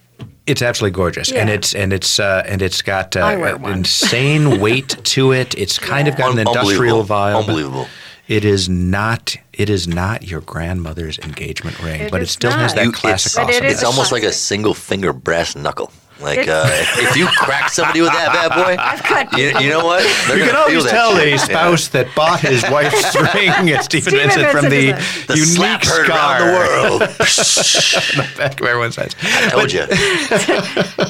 Speaker 3: it's absolutely gorgeous, and it's and it's uh, and it's got uh, an insane weight to it. It's kind of got an industrial vibe.
Speaker 6: Unbelievable.
Speaker 3: It is not. It is not your grandmother's engagement ring,
Speaker 4: It
Speaker 3: but it still has that
Speaker 6: You-
Speaker 3: classic
Speaker 6: it's,
Speaker 4: But it
Speaker 6: it's almost like a single finger brass knuckle. Like uh, if you crack somebody with that bad boy, I've
Speaker 4: cut
Speaker 6: you, you know what? They're
Speaker 3: You can always tell
Speaker 6: shit.
Speaker 3: a spouse that bought his wife's ring at Stephen
Speaker 4: Stephen
Speaker 3: Vincent from the,
Speaker 6: The
Speaker 3: unique
Speaker 6: slap heard
Speaker 3: scar
Speaker 6: around the world.
Speaker 3: back of everyone's head.
Speaker 6: I told you.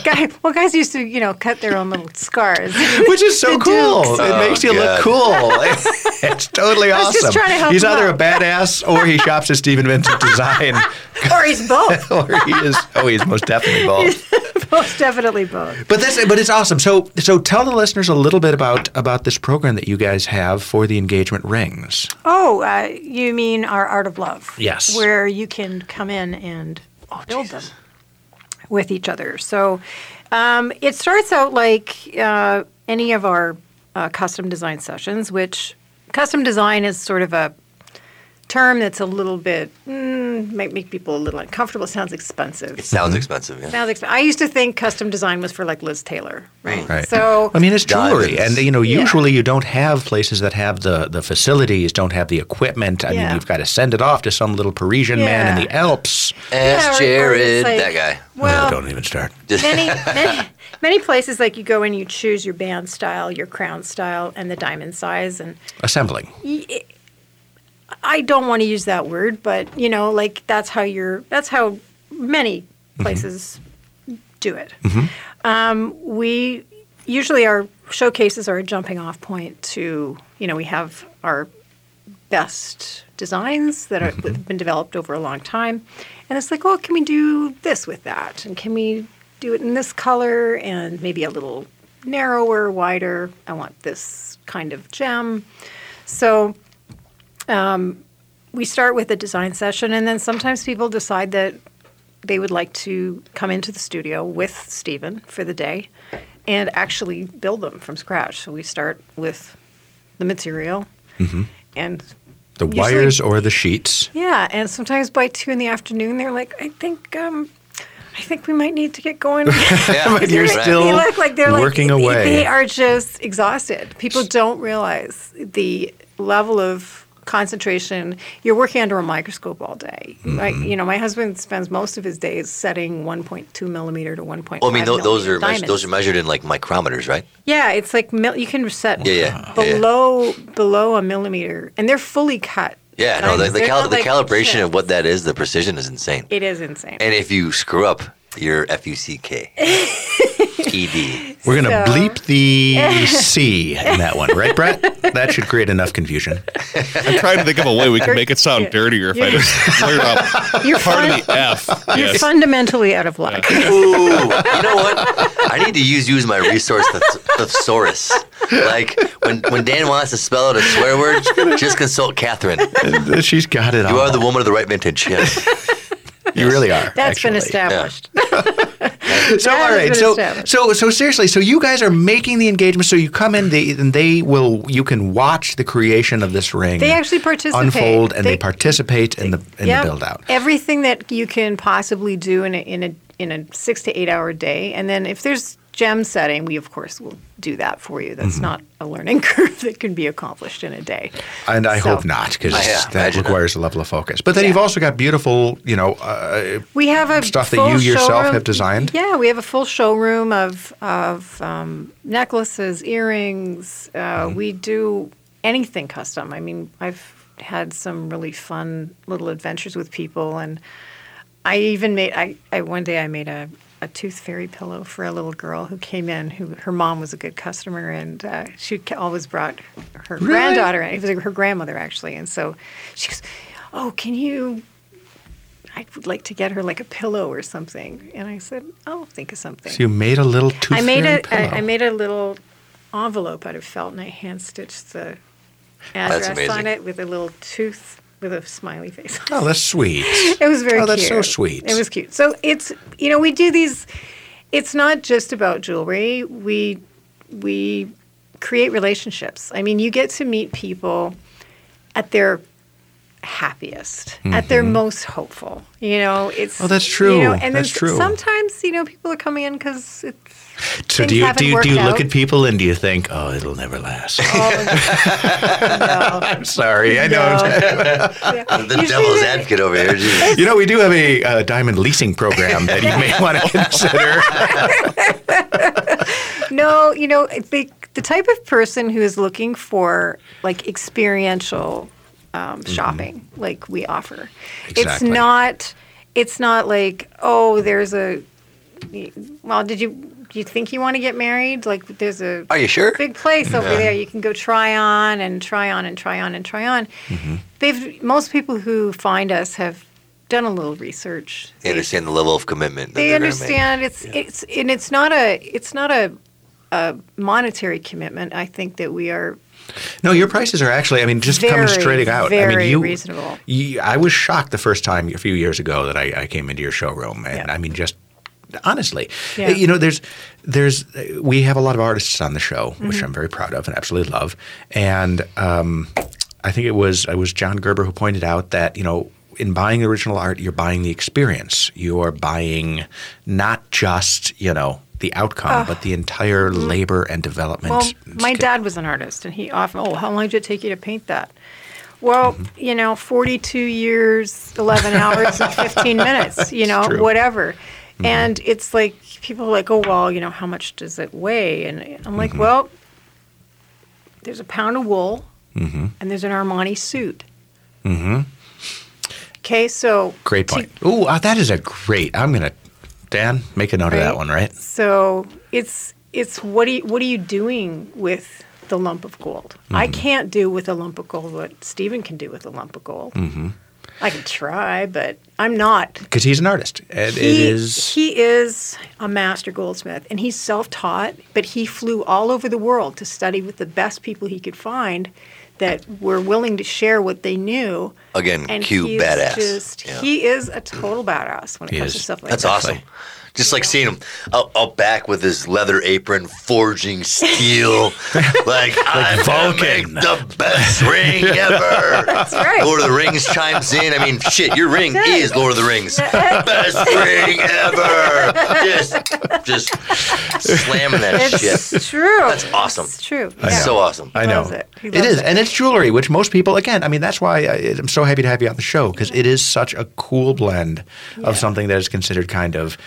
Speaker 4: guy. Well, guys used to you know cut their own little scars.
Speaker 3: Which is so cool.
Speaker 4: Dukes.
Speaker 3: It
Speaker 6: Oh,
Speaker 3: makes you look cool. it's totally
Speaker 4: was
Speaker 3: awesome.
Speaker 4: just trying to help
Speaker 3: He's
Speaker 4: him
Speaker 3: either
Speaker 4: out.
Speaker 3: a badass or he shops at Stephen Vincent Design,
Speaker 4: or he's both.
Speaker 3: or he is. Oh, he's most definitely both.
Speaker 4: Definitely both.
Speaker 3: But that's but it's awesome. So so tell the listeners a little bit about about this program that you guys have for the engagement rings.
Speaker 4: Oh, uh, you mean our art of love?
Speaker 3: Yes.
Speaker 4: Where you can come in and build them with each other. So um, it starts out like uh, any of our uh, custom design sessions, which custom design is sort of a term that's a little bit mm, design might make people a little uncomfortable. It sounds expensive.
Speaker 6: It sounds expensive. Yeah.
Speaker 4: sounds exp- I used to think custom design was for like Liz Taylor, right? Hmm.
Speaker 3: Right.
Speaker 4: So
Speaker 3: I mean, it's jewelry,
Speaker 6: Diamonds.
Speaker 3: and you know,
Speaker 4: Yeah.
Speaker 3: usually you don't have places that have the the facilities, don't have the equipment. I mean, you've got to send it off to some little Parisian man in the Alps.
Speaker 6: Ask
Speaker 4: Yeah, or- or it's
Speaker 6: Jared,
Speaker 4: like-
Speaker 6: that guy.
Speaker 4: well,
Speaker 3: don't even start.
Speaker 4: many, many many places like you go and you choose your band style, your crown style, and the diamond size, and
Speaker 3: Assembling.
Speaker 4: I don't want to use that word, but you know, like that's how you're. That's how many mm-hmm. places do it. Mm-hmm. Um, we usually our showcases are a jumping off point to you know we have our best designs that are, mm-hmm. have been developed over a long time, and it's like, oh, can we do this with that, and can we do it in this color and maybe a little narrower, wider? I want this kind of gem. So we start with a design session, and then sometimes people decide that they would like to come into the studio with Stephen for the day and actually build them from scratch. So we start with the material and
Speaker 3: The
Speaker 4: Usually-
Speaker 3: wires or the sheets.
Speaker 4: yeah, and sometimes by two in the afternoon, they're like, I think. Um, I think we might need to get going.
Speaker 6: Yeah,
Speaker 3: But you're
Speaker 6: right.
Speaker 3: still
Speaker 4: they look like they're
Speaker 3: working
Speaker 4: like,
Speaker 3: away.
Speaker 4: They are just exhausted. People don't realize the level of concentration. You're working under a microscope all day. Right?
Speaker 3: Mm-hmm.
Speaker 4: You know, my husband spends most of his days setting 1.2 millimeter to 1.5.
Speaker 6: Well, I mean, tho- those are
Speaker 4: millimeter
Speaker 6: meas- those are measured in like micrometers, right?
Speaker 4: Yeah, it's like mil- you can set
Speaker 6: Yeah, yeah, yeah, yeah.
Speaker 4: below below a millimeter, and they're fully cut.
Speaker 6: Yeah, no, the, the,
Speaker 4: They're
Speaker 6: cal- the
Speaker 4: like
Speaker 6: calibration of what that is, the precision is insane.
Speaker 4: It is insane.
Speaker 6: And if you screw up, you're F U C K. E D.
Speaker 3: We're going to
Speaker 4: So-
Speaker 3: bleep the C in that one, right, Brett? That should create enough confusion.
Speaker 5: I'm trying to think of a way we can make it sound dirtier if I
Speaker 4: You're-
Speaker 5: just cleared up
Speaker 4: You're,
Speaker 5: part
Speaker 4: fun-
Speaker 5: of the F.
Speaker 4: you're
Speaker 5: Yes.
Speaker 4: fundamentally out of luck.
Speaker 6: Ooh, you know what? I need to use use my resource thes- thesaurus. Like when when Dan wants to spell out a swear word, just consult Catherine.
Speaker 3: She's got it all.
Speaker 6: You are the woman of the right vintage. Yes.
Speaker 3: You really are.
Speaker 4: That's been
Speaker 3: actually.
Speaker 4: established.
Speaker 3: So
Speaker 4: That
Speaker 3: all right,
Speaker 4: been
Speaker 3: so so so seriously, so you guys are making the engagement. So you come in, they and they will. You can watch the creation of this ring.
Speaker 4: They actually participate.
Speaker 3: unfold, and they,
Speaker 4: They-
Speaker 3: participate in the in
Speaker 4: Yep.
Speaker 3: the build out.
Speaker 4: Everything that you can possibly do in a, in a in a six to eight hour day, and then if there's gem setting, we of course will do that for you.
Speaker 3: Mm-hmm.
Speaker 4: That's not a learning curve that can be accomplished in a day.
Speaker 3: And I
Speaker 4: So-
Speaker 3: hope not, because
Speaker 6: yeah,
Speaker 3: that
Speaker 6: imagine that.
Speaker 3: requires a level of focus. But then
Speaker 4: Yeah.
Speaker 3: you've also got beautiful, you know, uh,
Speaker 4: We have a
Speaker 3: Stuff that you yourself
Speaker 4: showroom-
Speaker 3: have designed?
Speaker 4: Yeah, we have a full showroom of of um, necklaces, earrings. Uh,
Speaker 3: Mm-hmm.
Speaker 4: We do anything custom. I mean, I've had some really fun little adventures with people, and I even made. I, I one day I made a. A tooth fairy pillow for a little girl who came in. Who her mom was a good customer, and uh, she always brought her granddaughter. in. It was her grandmother actually, and so she goes, "Oh, can you I would like to get her like a pillow or something. And I said, I'll think of something.
Speaker 3: so you made a little tooth
Speaker 4: I made
Speaker 3: fairy
Speaker 4: a
Speaker 3: pillow.
Speaker 4: I, I made a little envelope out of felt and I hand stitched the address on it with a little tooth with a smiley face.
Speaker 3: Oh, that's sweet.
Speaker 4: It was very
Speaker 3: Oh, that's so sweet.
Speaker 4: It was cute. So it's you know we do these. It's not just about jewelry. We we create relationships. I mean, you get to meet people at their happiest, at their most hopeful. You know, it's
Speaker 3: Mm-hmm. Oh, that's
Speaker 4: You
Speaker 3: true.
Speaker 4: know, and
Speaker 3: That's true.
Speaker 4: Sometimes you know people are coming in because
Speaker 3: it's.
Speaker 4: So
Speaker 3: do you do you, do you look
Speaker 4: out.
Speaker 3: at people and do you think, oh, it'll never last?
Speaker 4: no.
Speaker 3: I'm sorry, I know.
Speaker 6: The devil's advocate over here. Jeez.
Speaker 3: You know, we do have a uh, diamond leasing program that you may want to consider.
Speaker 4: No, you know, the the type of person who is looking for like experiential um, shopping, like we offer. It's
Speaker 3: Mm-hmm.
Speaker 4: Not. It's not like oh, there's a. Well, did you do you think you want to get married? Like there's a
Speaker 6: Are you sure?
Speaker 4: big place over there you can go try on and try on and try on and try on.
Speaker 3: Mm-hmm.
Speaker 4: They've most people who find us have done a little research.
Speaker 6: They understand the level of commitment.
Speaker 4: They
Speaker 6: they're gonna make.
Speaker 4: understand it's it's and it's not a it's not a, a monetary commitment. I think that we are
Speaker 3: No, your prices are actually, I mean, just coming straight out. I mean, you,
Speaker 4: reasonable.
Speaker 3: you- I was shocked the first time a few years ago that I, I came into your showroom. And
Speaker 4: Yeah.
Speaker 3: I mean, just honestly,
Speaker 4: Yeah.
Speaker 3: you know, there's, there's, we have a lot of artists on the show,
Speaker 4: Mm-hmm.
Speaker 3: which I'm very proud of and absolutely love. And um, I think it was, it was John Gerber who pointed out that, you know, in buying original art, you're buying the experience. You're buying not just you know the outcome, but the entire labor and development.
Speaker 4: Well, my dad was an artist, and he often, oh, how long did it take you to paint that? Well,
Speaker 3: Mm-hmm.
Speaker 4: you know, 42 years, 11 hours, and 15 minutes, you know,
Speaker 3: true. Mm-hmm.
Speaker 4: whatever. And it's like, people are like, oh, well, you know, how much does it weigh? And I'm like,
Speaker 3: Mm-hmm.
Speaker 4: well, there's a pound of wool,
Speaker 3: Mm-hmm.
Speaker 4: and there's an Armani suit. Mm-hmm. Okay, so.
Speaker 3: Great
Speaker 4: to-
Speaker 3: point. Ooh, uh, that is a great. I'm gonna, Dan, make a note of that one, right?
Speaker 4: So it's it's what are you, what are you doing with the lump of gold? I
Speaker 3: Mm-hmm.
Speaker 4: can't do with a lump of gold what Stephen can do with a lump of gold. Mm-hmm. I can try, but I'm not.
Speaker 3: Because he's an artist, and it
Speaker 4: He,
Speaker 3: is.
Speaker 4: he is a master goldsmith, and he's self-taught. But he flew all over the world to study with the best people he could find that were willing to share what they knew.
Speaker 6: Again,
Speaker 4: And
Speaker 6: cute
Speaker 4: he
Speaker 6: badass.
Speaker 4: Just,
Speaker 6: Yeah.
Speaker 4: He is a total badass when it
Speaker 3: He
Speaker 4: comes
Speaker 3: is.
Speaker 4: to stuff like
Speaker 6: That's
Speaker 4: that.
Speaker 6: That's awesome. Just like seeing him out, out back with his leather apron, forging steel, like, I'm gonna make
Speaker 3: Vulcan.
Speaker 6: the best ring ever.
Speaker 4: That's right.
Speaker 6: Lord of the Rings chimes in. I mean, shit, your ring is Lord of the Rings. The best ring ever. Just, just slamming that
Speaker 4: It's
Speaker 6: shit.
Speaker 4: It's true.
Speaker 6: That's awesome.
Speaker 4: It's true.
Speaker 3: I
Speaker 4: Yeah.
Speaker 6: So awesome.
Speaker 3: I know
Speaker 4: loves it. He
Speaker 3: it
Speaker 4: loves
Speaker 3: is,
Speaker 4: it.
Speaker 3: and it's jewelry, which most people. Again, I mean, that's why I, I'm so happy to have you on the show because it is such a cool blend of something that is considered kind of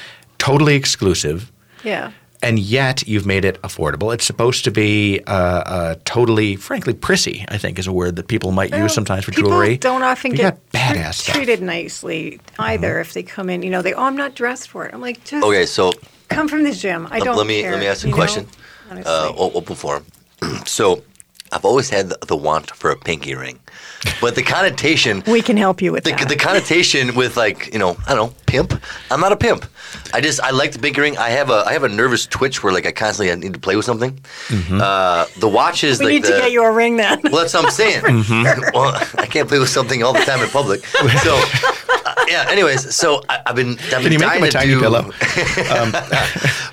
Speaker 3: totally exclusive,
Speaker 4: Yeah.
Speaker 3: and yet you've made it affordable. It's supposed to be uh, uh, totally, frankly, prissy. I think is a word that people might
Speaker 4: Well,
Speaker 3: use sometimes for
Speaker 4: people
Speaker 3: jewelry.
Speaker 4: don't often
Speaker 3: But
Speaker 4: get
Speaker 3: got badass
Speaker 4: tre-
Speaker 3: stuff.
Speaker 4: treated nicely either if they come in. You know, they oh, I'm not dressed for it. I'm like, just
Speaker 6: Okay, so
Speaker 4: come from the gym. I don't
Speaker 6: let me
Speaker 4: care,
Speaker 6: let me ask you a
Speaker 4: know?
Speaker 6: question.
Speaker 4: Honestly.
Speaker 6: Uh, o- open forum. so, I've always had the, the want for a pinky ring, but the connotation,
Speaker 4: we can help you with
Speaker 6: the,
Speaker 4: that.
Speaker 6: the connotation with like you know I don't know pimp. I'm not a pimp. I just I like the pinky ring. I have a I have a nervous twitch where like I constantly need to play with something. Uh, the watch is
Speaker 4: we
Speaker 6: like
Speaker 4: need
Speaker 6: the,
Speaker 4: to get you a ring then.
Speaker 6: well, that's what I'm saying. well, I can't play with something all the time in public. So, uh, yeah. Anyways, so I, I've been. I've
Speaker 3: Can
Speaker 6: been
Speaker 3: you make him a tiny
Speaker 6: do,
Speaker 3: pillow?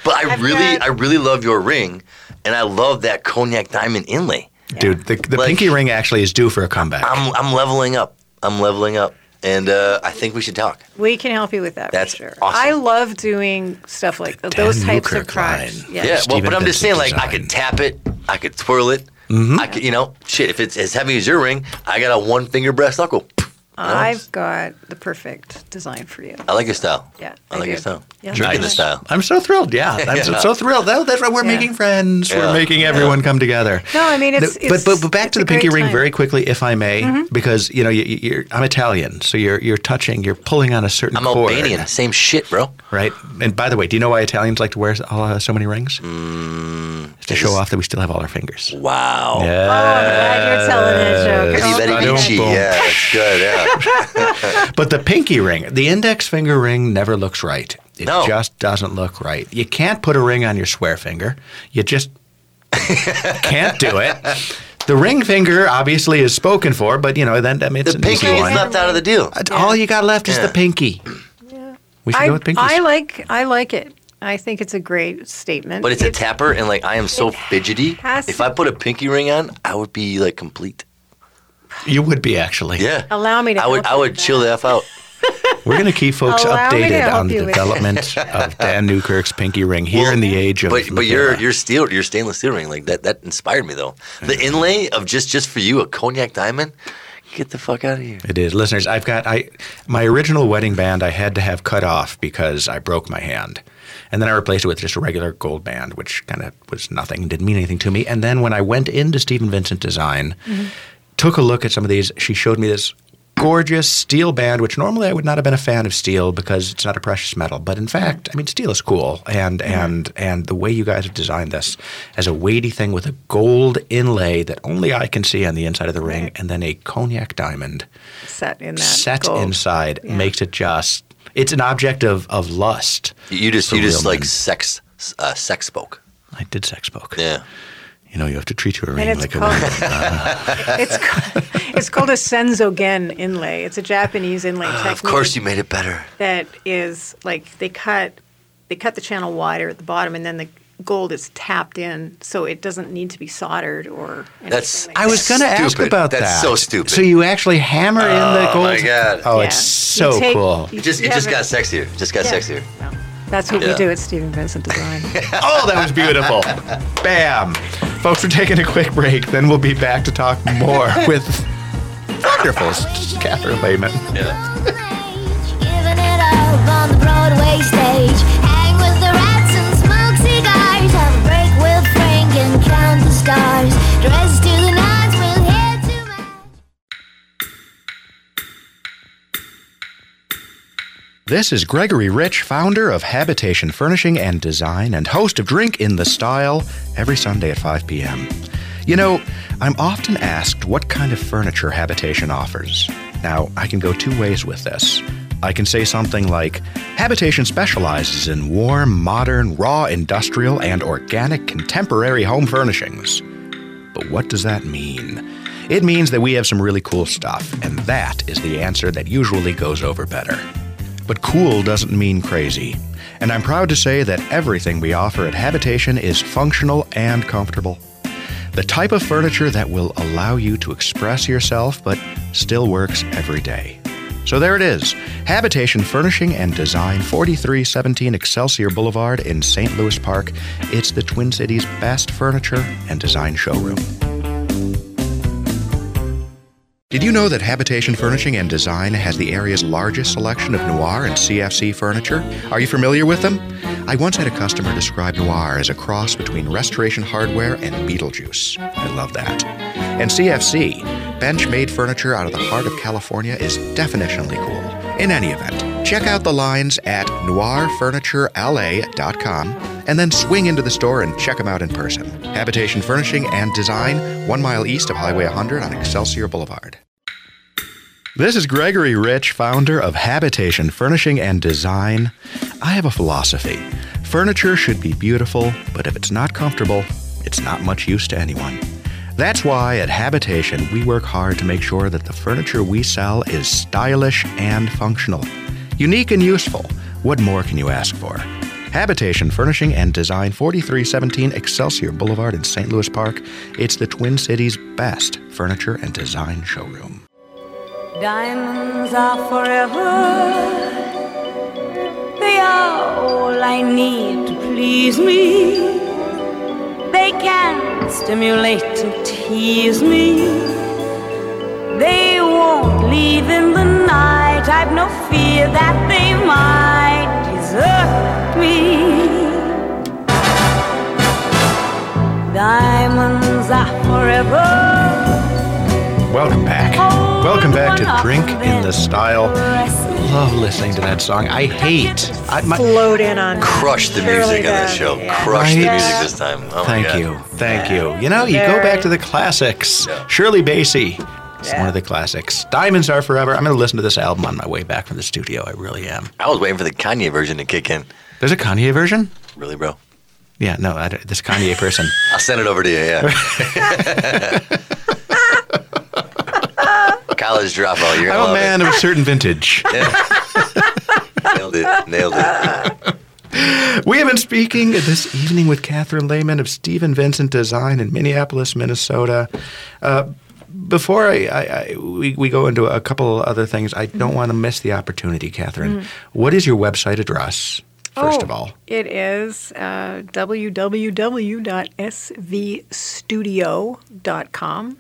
Speaker 6: But I
Speaker 4: I've
Speaker 6: really,
Speaker 4: got-
Speaker 6: I really love your ring, and I love that cognac diamond inlay.
Speaker 3: Dude, the, the
Speaker 6: Like-
Speaker 3: pinky ring actually is due for a comeback.
Speaker 6: I'm, I'm leveling up. I'm leveling up, and uh, I think we should talk.
Speaker 4: we can help you with that
Speaker 6: That's
Speaker 4: for sure.
Speaker 6: awesome.
Speaker 4: I love doing stuff like th-
Speaker 3: Dan
Speaker 4: those types of
Speaker 3: Newkirk
Speaker 4: crafts.
Speaker 3: line.
Speaker 4: Yeah.
Speaker 6: Yeah, well, but I'm just saying,
Speaker 3: Vincent
Speaker 6: like, I
Speaker 3: design.
Speaker 6: could tap it, I could twirl it,
Speaker 3: Mm-hmm.
Speaker 6: I could, you know, shit. If it's as heavy as your ring, I got a one finger brass knuckle.
Speaker 4: I've got the perfect design for you.
Speaker 6: I like your style.
Speaker 4: Yeah,
Speaker 6: I,
Speaker 4: I
Speaker 6: like
Speaker 4: do.
Speaker 6: your style.
Speaker 4: Yeah.
Speaker 6: Drinking the style.
Speaker 3: I'm so thrilled. Yeah, I'm so,
Speaker 6: Yeah.
Speaker 3: so thrilled. That, that's right. We're
Speaker 4: Yeah.
Speaker 3: making friends. We're making everyone come together.
Speaker 4: No, I mean, it's-
Speaker 3: but,
Speaker 4: it's-
Speaker 3: but but back
Speaker 4: it's
Speaker 3: to the pinky ring
Speaker 4: time.
Speaker 3: very quickly, if I may,
Speaker 4: Mm-hmm.
Speaker 3: because you know you, you're I'm Italian, so you're you're touching, you're pulling on a certain
Speaker 6: I'm
Speaker 3: chord,
Speaker 6: Albanian. Same shit, bro.
Speaker 3: right? And by the way, do you know why Italians like to wear uh, so many rings?
Speaker 6: Mm,
Speaker 3: to show off that we still have all our fingers.
Speaker 6: Wow.
Speaker 3: Yeah.
Speaker 4: Oh, I'm glad you're telling that joke.
Speaker 3: Yes.
Speaker 6: Very,
Speaker 4: Oh,
Speaker 6: very
Speaker 3: Boom,
Speaker 6: Vici.
Speaker 3: boom.
Speaker 6: Yeah, that's good. Yeah.
Speaker 3: But the pinky ring, the index finger ring never looks right. It
Speaker 6: No.
Speaker 3: just doesn't look right. You can't put a ring on your swear finger. You just can't do it. The ring finger obviously is spoken for, but you know then I mean, it's
Speaker 6: the
Speaker 3: an
Speaker 6: pinky
Speaker 3: easy
Speaker 6: is
Speaker 3: one.
Speaker 6: left out of the deal.
Speaker 3: All you got left is
Speaker 6: Yeah.
Speaker 3: the pinky. Yeah. We should
Speaker 4: I,
Speaker 3: go with pinkies.
Speaker 4: I like I like it. I think it's a great statement.
Speaker 6: But it's a tapper, and like I am so fidgety. If I put a pinky ring on, I would be like complete.
Speaker 3: You would be actually.
Speaker 6: Yeah.
Speaker 4: Allow me to
Speaker 6: I would.
Speaker 4: help
Speaker 6: I would chill
Speaker 4: that.
Speaker 6: the f out.
Speaker 3: We're going to keep folks
Speaker 4: Allow me to
Speaker 3: updated
Speaker 4: help
Speaker 3: on the
Speaker 4: you with
Speaker 3: development of Dan Newkirk's pinky ring here in the age of.
Speaker 6: But but your
Speaker 3: Madeira.
Speaker 6: your steel your stainless steel ring like that that inspired me though. The inlay of just just for you a cognac diamond. Get the fuck out of here.
Speaker 3: It is, listeners. I've got I my original wedding band. I had to have cut off because I broke my hand, and then I replaced it with just a regular gold band, which kind of was nothing, didn't mean anything to me. And then when I went into Stephen Vincent Design, mm-hmm. Took a look at some of these, she showed me this gorgeous steel band, which normally I would not have been a fan of steel because it's not a precious metal. But in fact, I mean, steel is cool, and and and the way you guys have designed this as a weighty thing with a gold inlay that only I can see on the inside of the ring, and then a cognac diamond
Speaker 4: set in that
Speaker 3: set
Speaker 4: gold.
Speaker 3: inside
Speaker 4: Yeah.
Speaker 3: makes it just it's an object of, of lust.
Speaker 6: You just you just
Speaker 3: real
Speaker 6: like sex uh, sex spoke.
Speaker 3: I did sex spoke.
Speaker 6: Yeah.
Speaker 3: You know, you have to treat your ring
Speaker 4: it's
Speaker 3: like a
Speaker 4: called-
Speaker 3: woman.
Speaker 4: Uh-huh. It's it's called a sen-zogan inlay. It's a Japanese inlay ah, technique.
Speaker 6: Of course you made it better.
Speaker 4: that is like they cut they cut the channel wider at the bottom and then the gold is tapped in, so it doesn't need to be soldered or. anything
Speaker 6: That's-
Speaker 4: like
Speaker 3: I was going to ask about
Speaker 6: That's
Speaker 3: that.
Speaker 6: That's so stupid.
Speaker 3: So you actually hammer in the
Speaker 6: Oh,
Speaker 3: gold?
Speaker 6: my God.
Speaker 3: Oh,
Speaker 4: Yeah.
Speaker 3: it's
Speaker 4: You
Speaker 3: so
Speaker 4: take-
Speaker 3: cool.
Speaker 4: you-
Speaker 6: It just it just got sexier. Just got
Speaker 4: yeah.
Speaker 6: sexier.
Speaker 4: Well, That's what
Speaker 6: Yeah.
Speaker 4: we do at Stephen Vincent Design.
Speaker 3: Oh, that was beautiful. Bam. Folks, we're taking a quick break. Then we'll be back to talk more with wonderful Catherine Lehman.
Speaker 6: Yeah.
Speaker 8: Giving it up
Speaker 3: This is Gregory Rich, founder of Habitation Furnishing and Design and host of Drink in the Style every Sunday at 5 p.m. You know, I'm often asked what kind of furniture Habitation offers. Now, I can go two ways with this. I can say something like Habitation specializes in warm, modern, raw, industrial, and organic contemporary home furnishings. But what does that mean? It means that we have some really cool stuff, and that is the answer that usually goes over better. But cool doesn't mean crazy. And I'm proud to say that everything we offer at Habitation is functional and comfortable. The type of furniture that will allow you to express yourself but still works every day. So there it is Habitation Furnishing and Design, 4317 Excelsior Boulevard in St. Louis Park. It's the Twin Cities' best furniture and design showroom. Did you know that Habitation Furnishing and Design has the area's largest selection of noir and CFC furniture? Are you familiar with them? I once had a customer describe noir as a cross between Restoration Hardware and Beetlejuice. I love that. And CFC, bench made furniture out of the heart of California, is definitionally cool. In any event, check out the lines at noirfurniturela.com and then swing into the store and check them out in person. Habitation Furnishing and Design, one mile east of Highway 100 on Excelsior Boulevard. This is Gregory Rich, founder of Habitation Furnishing and Design. I have a philosophy furniture should be beautiful, but if it's not comfortable, it's not much use to anyone. That's why at Habitation we work hard to make sure that the furniture we sell is stylish and functional. Unique and useful. What more can you ask for? Habitation Furnishing and Design, 4317 Excelsior Boulevard in St. Louis Park. It's the Twin Cities' best furniture and design showroom.
Speaker 7: Diamonds are forever. They are all I need to please me. They can stimulate and tease me. They won't leave in the night. I've no fear that they might desert me. Diamonds are forever.
Speaker 3: Welcome back. Welcome back to Drink in the Style. Love listening to that song. I hate. I, my,
Speaker 4: Float in on
Speaker 6: Crushed the music on this show.
Speaker 4: Crush
Speaker 6: Crushed the music this time. Oh my
Speaker 3: thank
Speaker 6: God.
Speaker 3: you. Thank you. You know, you go back to the classics. Shirley Bassey. It's one of the classics. Diamonds Are Forever. I'm going to listen to this album on my way back from the studio. I really am.
Speaker 6: I was waiting for the Kanye version to kick in.
Speaker 3: There's a Kanye version?
Speaker 6: Really, bro?
Speaker 3: Yeah, no, I, this Kanye person.
Speaker 6: I'll send it over to you. Yeah. College dropout. You're
Speaker 3: I'm a man of a certain vintage.
Speaker 6: Yeah. Nailed it. Nailed it.
Speaker 3: We have been speaking this evening with Catherine Lehman of Stephen Vincent Design in Minneapolis, Minnesota. Uh, before I, I, I we, we go into a couple other things, I don't want to miss the opportunity, Catherine. What is your website address, first
Speaker 4: Oh,
Speaker 3: of all?
Speaker 4: It is uh, www.svstudio.com.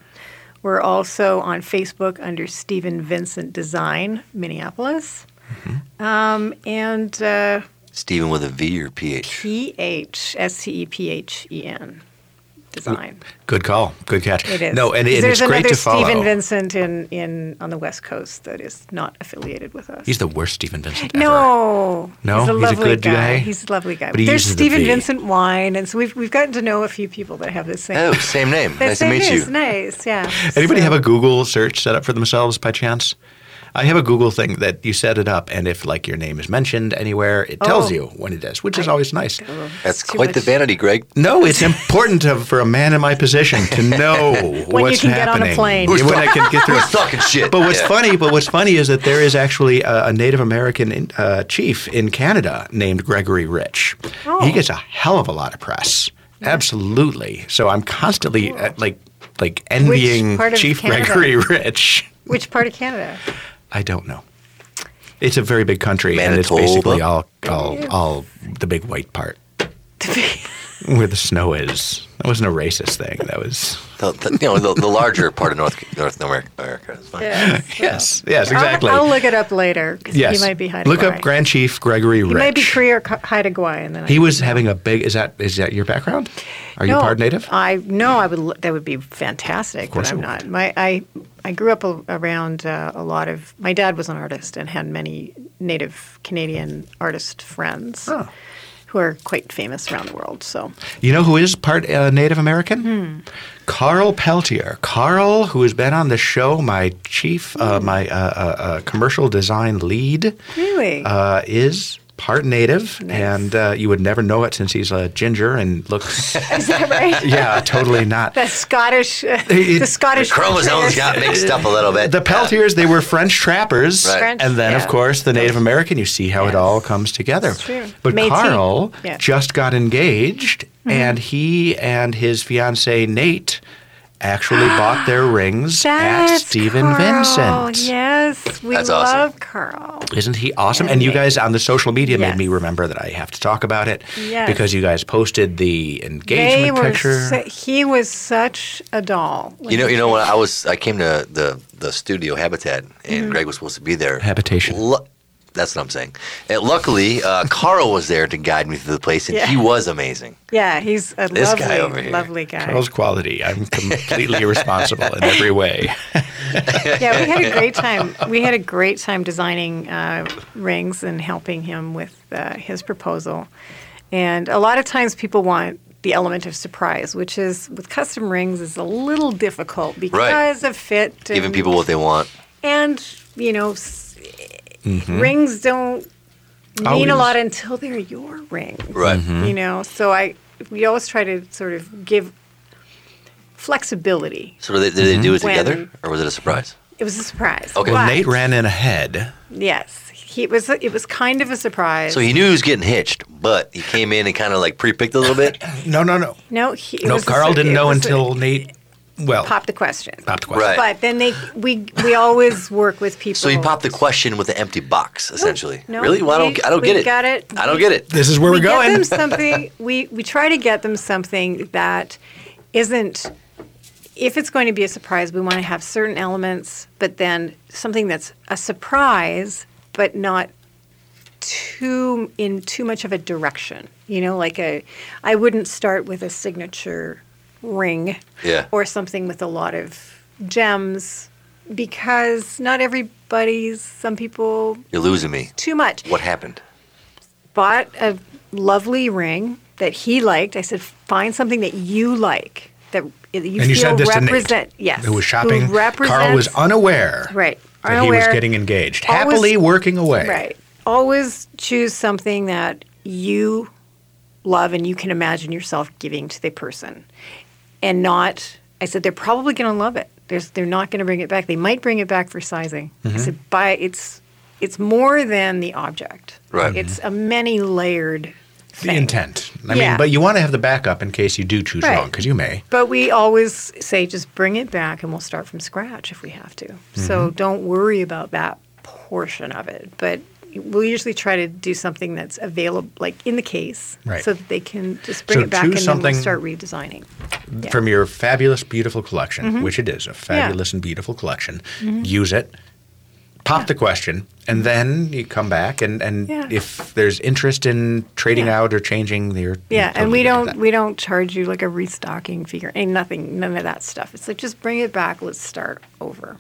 Speaker 4: We're also on Facebook under Stephen Vincent Design, Minneapolis.
Speaker 3: Mm-hmm.
Speaker 4: Um, and uh,
Speaker 6: Stephen with a V or PH?
Speaker 4: P H S C E P H E N Design.
Speaker 3: Good call. Good catch.
Speaker 4: It is.
Speaker 3: No, and, and
Speaker 4: There's
Speaker 3: it's great
Speaker 4: another
Speaker 3: to follow.
Speaker 4: Stephen Vincent in, in on the West Coast that is not affiliated with us.
Speaker 3: He's the worst Stephen Vincent ever.
Speaker 4: No,
Speaker 3: No?
Speaker 4: he's a
Speaker 3: He's a
Speaker 4: lovely
Speaker 3: good
Speaker 4: guy.
Speaker 3: guy?
Speaker 4: He's a lovely guy.
Speaker 3: But he
Speaker 4: There's
Speaker 3: uses the
Speaker 4: Stephen
Speaker 3: V.
Speaker 4: Vincent Wine, and so we've we've gotten to know a few people that have this same.
Speaker 6: Oh, same name.
Speaker 4: that
Speaker 6: nice to meet
Speaker 4: is
Speaker 6: you.
Speaker 4: Nice, yeah.
Speaker 3: Anybody
Speaker 4: So-
Speaker 3: have a Google search set up for themselves by chance? I have a Google thing that you set it up, and if like your name is mentioned anywhere, it tells
Speaker 4: Oh.
Speaker 3: you when it is, which is always nice.
Speaker 6: That's
Speaker 4: too
Speaker 6: quite the vanity, Greg.
Speaker 3: No, it's important to, for a man in my position to know
Speaker 4: When you
Speaker 3: what's
Speaker 4: can get on a
Speaker 3: happening.
Speaker 4: plane.
Speaker 3: when I can get through.
Speaker 6: Who's talking shit?
Speaker 3: But what's
Speaker 6: Yeah.
Speaker 3: funny, but what's funny is that there is actually a, a Native American in- uh, chief in Canada named Gregory Rich.
Speaker 4: Oh.
Speaker 3: He gets a hell of a lot of press. Absolutely. So I'm constantly uh, like like envying Chief
Speaker 4: Canada?
Speaker 3: Gregory Rich.
Speaker 4: Which part of Canada?
Speaker 3: I don't know. It's a very big country, and it's basically all all all the big white part where the snow is. That wasn't a racist thing. That was
Speaker 6: The, the, you know, the, the larger part of North North America.
Speaker 3: Yes, yes, exactly.
Speaker 4: I'll, I'll look it up later
Speaker 3: yes,
Speaker 4: he might be Haida
Speaker 3: look up Grand Chief Gregory
Speaker 4: He
Speaker 3: Rich.
Speaker 4: might be Cree or Haida Gwaii, and then I
Speaker 3: He
Speaker 4: can
Speaker 3: was
Speaker 4: know.
Speaker 3: having a big. Is that is that your background? Are you part native?
Speaker 4: I no, I would. That would be fantastic, Of
Speaker 3: course
Speaker 4: but I'm not. My I I grew up a, around uh, a lot of. My dad was an artist and had many Native Canadian artist friends
Speaker 3: Oh.
Speaker 4: Who are quite famous around the world. So
Speaker 3: You know who is part uh, Native American?
Speaker 4: Hmm.
Speaker 3: Carl Peltier. Carl, who has been on the show, my chief,
Speaker 4: Hmm.
Speaker 3: uh, my uh, uh, uh, commercial design lead,
Speaker 4: really,
Speaker 3: uh, is part Native,
Speaker 4: Nice.
Speaker 3: and uh, you would never know it since he's a ginger and looks.
Speaker 4: is that right?
Speaker 3: yeah, totally not.
Speaker 4: The Scottish, uh,
Speaker 3: It-
Speaker 4: the Scottish
Speaker 6: Chromosomes got mixed up a little bit.
Speaker 3: The Peltiers, they were French trappers,
Speaker 6: Right.
Speaker 4: French,
Speaker 3: and then, of course, the Native American. You see how it all comes together.
Speaker 4: It's true.
Speaker 3: But
Speaker 4: Métis.
Speaker 3: Carl
Speaker 4: Yeah.
Speaker 3: just got engaged, and he and his fiancee Nate actually bought their rings at Stephen
Speaker 4: Carl.
Speaker 3: Vincent.
Speaker 4: Yes, we
Speaker 6: That's awesome.
Speaker 4: love Carl.
Speaker 3: Isn't he awesome?
Speaker 4: And
Speaker 3: And you guys on the social media made me remember that I have to talk about it
Speaker 4: Yes.
Speaker 3: because you guys posted the
Speaker 4: They
Speaker 3: engagement
Speaker 4: were.
Speaker 3: picture.
Speaker 4: su- he was such a doll.
Speaker 6: You know, you know when I was, I came to the the studio Habitat, and mm-hmm. Greg was supposed to be there.
Speaker 3: Habitation.
Speaker 6: Lu- that's what I'm saying. And luckily, uh, Carl was there to guide me through the place, and
Speaker 4: Yeah.
Speaker 6: he was amazing.
Speaker 4: Yeah, he's a
Speaker 6: This
Speaker 4: lovely,
Speaker 6: guy over here.
Speaker 4: lovely guy.
Speaker 3: Carl's quality. I'm completely responsible in every way.
Speaker 4: yeah, we had a great time. We had a great time designing uh, rings and helping him with uh, his proposal. And a lot of times people want the element of surprise, which is with custom rings is a little difficult because of fit. And,
Speaker 6: Giving people what they want.
Speaker 4: and you know, s- rings don't mean
Speaker 3: Always.
Speaker 4: a lot until they're your ring.
Speaker 6: Right. Mm-hmm.
Speaker 4: You know, so I we always try to sort of give flexibility.
Speaker 6: So did they, did they mm-hmm. do it
Speaker 4: When-
Speaker 6: together, or was it a surprise?
Speaker 4: It was a surprise.
Speaker 6: Okay.
Speaker 3: Well,
Speaker 4: But-
Speaker 3: Nate ran in ahead.
Speaker 4: Yes, he it was. It was kind of a surprise.
Speaker 6: So he knew he was getting hitched, but he came in and kind of like pre-picked a little bit.
Speaker 3: No, no, no.
Speaker 4: no, he,
Speaker 3: No,
Speaker 4: was a
Speaker 3: Carl didn't know
Speaker 4: was a-
Speaker 3: until Nate. Well,
Speaker 4: pop the question.
Speaker 3: Pop the question.
Speaker 6: Right.
Speaker 4: But then they we we always work with people.
Speaker 6: So he pop the question with an empty box, essentially.
Speaker 4: No,
Speaker 6: really? Well, I don't. I don't get it.
Speaker 4: got it.
Speaker 6: I don't get it.
Speaker 3: This is where
Speaker 4: we
Speaker 3: we're
Speaker 4: get
Speaker 3: going.
Speaker 4: them something. we we try to get them something that isn't. If it's going to be a surprise, we want to have certain elements, but then something that's a surprise, but not too in too much of a direction. You know, like a, I wouldn't start with a signature ring
Speaker 6: Yeah.
Speaker 4: or something with a lot of gems because not everybody's. Some people
Speaker 6: You're losing me.
Speaker 4: too much
Speaker 6: What happened?
Speaker 4: bought a lovely ring that he liked. I said, find something that you like that you
Speaker 3: and you
Speaker 4: feel
Speaker 3: said this
Speaker 4: represent.
Speaker 3: to Nate,
Speaker 4: Yes,
Speaker 3: who was shopping.
Speaker 4: Who
Speaker 3: Carl was unaware
Speaker 4: right.
Speaker 3: that he was getting engaged,
Speaker 4: Always-
Speaker 3: happily working away.
Speaker 4: Right. Always choose something that you love and you can imagine yourself giving to the person, and not. I said they're probably going to love it. There's, they're not going to bring it back. They might bring it back for sizing.
Speaker 3: Mm-hmm.
Speaker 4: I said, buy it's it's more than the object.
Speaker 6: Right.
Speaker 4: It's a many layered.
Speaker 3: The intent. I
Speaker 4: Yeah.
Speaker 3: mean, but you want to have the backup in case you do choose
Speaker 4: Right.
Speaker 3: wrong, because you may.
Speaker 4: But we always say just bring it back and we'll start from scratch if we have to.
Speaker 3: Mm-hmm.
Speaker 4: So don't worry about that portion of it. But we'll usually try to do something that's available, like in the case,
Speaker 3: Right.
Speaker 4: so that they can just bring
Speaker 3: So
Speaker 4: it back and then we'll start redesigning. Yeah.
Speaker 3: From your fabulous, beautiful collection,
Speaker 4: Mm-hmm.
Speaker 3: which it is a fabulous and beautiful collection, use it. Pop the question, and then you come back, and, and
Speaker 4: Yeah.
Speaker 3: if there's interest in trading
Speaker 4: Yeah.
Speaker 3: out or changing, you're
Speaker 4: Yeah,
Speaker 3: you're
Speaker 4: and we don't we don't charge you like a restocking fee or nothing, none of that stuff. It's like just bring it back. Let's start over.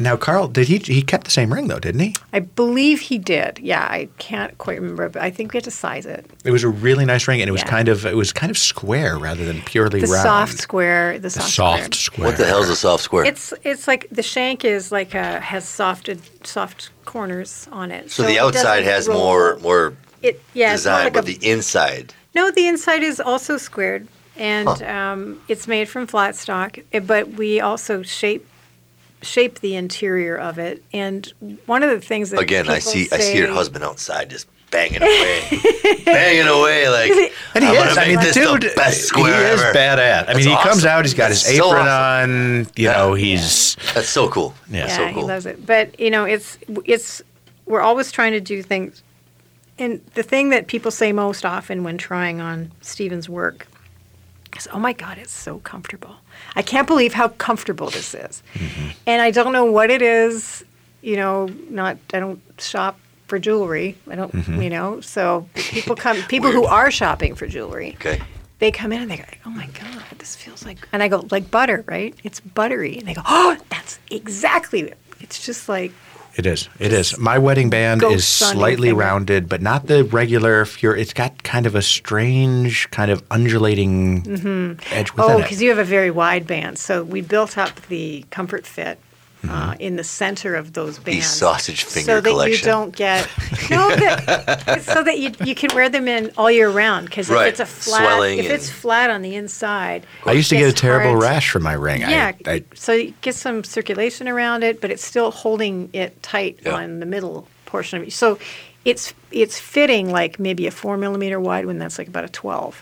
Speaker 3: Now, Carl, did he he kept the same ring though, didn't he?
Speaker 4: I believe he did. Yeah, I can't quite remember, but I think we had to size it.
Speaker 3: It was a really nice ring, and it was
Speaker 4: Yeah.
Speaker 3: kind of it was kind of square rather than purely
Speaker 4: The
Speaker 3: round.
Speaker 4: soft square. The
Speaker 3: The
Speaker 4: soft,
Speaker 3: soft
Speaker 4: square.
Speaker 3: square.
Speaker 6: What the hell's a soft square?
Speaker 4: It's it's like the shank is like a, has softed soft corners on it.
Speaker 6: so the outside has
Speaker 4: roll.
Speaker 6: more more
Speaker 4: It yeah, it's more
Speaker 6: design,
Speaker 4: like
Speaker 6: but
Speaker 4: a,
Speaker 6: the inside.
Speaker 4: no. The inside is also squared, and um, it's made from flat stock. eh, But we also shape shape the interior of it. And one of the things that
Speaker 6: Again, I see I see your husband outside just banging away, banging away like
Speaker 3: And he is. I mean, the
Speaker 6: this
Speaker 3: dude,
Speaker 6: the best square
Speaker 3: he is
Speaker 6: ever.
Speaker 3: bad at. I mean,
Speaker 6: That's
Speaker 3: he comes out. He's got his
Speaker 6: That's so
Speaker 3: apron
Speaker 6: awesome.
Speaker 3: on. You
Speaker 6: Yeah.
Speaker 3: know, he's
Speaker 6: That's so cool.
Speaker 3: Yeah.
Speaker 4: Yeah,
Speaker 6: so cool.
Speaker 4: he loves it. But you know, it's it's we're always trying to do things. And the thing that people say most often when trying on Steven's work is, "Oh my God, it's so comfortable! I can't believe how comfortable this is." And I don't know what it is. You know, not I don't shop for jewelry. I don't. Mm-hmm. You know, so people come. People who are shopping for jewelry
Speaker 6: Okay.
Speaker 4: they come in and they go, "Oh my god, this feels like," and I go, "Like butter, right? It's buttery." And they go, "Oh, that's exactly it. It's just like
Speaker 3: It is. It is. My wedding band is slightly rounded, but not the regular. It's got kind of a strange, kind of undulating mm-hmm. edge within
Speaker 4: oh,
Speaker 3: it.
Speaker 4: because you have a very wide band. So we built up the comfort fit." Uh, in the center of those bands,
Speaker 6: sausage finger
Speaker 4: so that
Speaker 6: collection.
Speaker 4: you don't get no, that, so that you you can wear them in all year round. Because
Speaker 6: Right.
Speaker 4: if it's a flat,
Speaker 6: Swelling
Speaker 4: if it's flat on the inside,
Speaker 3: I used to get a terrible
Speaker 4: hard-
Speaker 3: rash from my ring.
Speaker 4: Yeah,
Speaker 3: I, I,
Speaker 4: so you get some circulation around it, but it's still holding it tight
Speaker 6: Yeah.
Speaker 4: on the middle portion of it. So it's it's fitting like maybe a four millimeter wide when that's like about a twelve.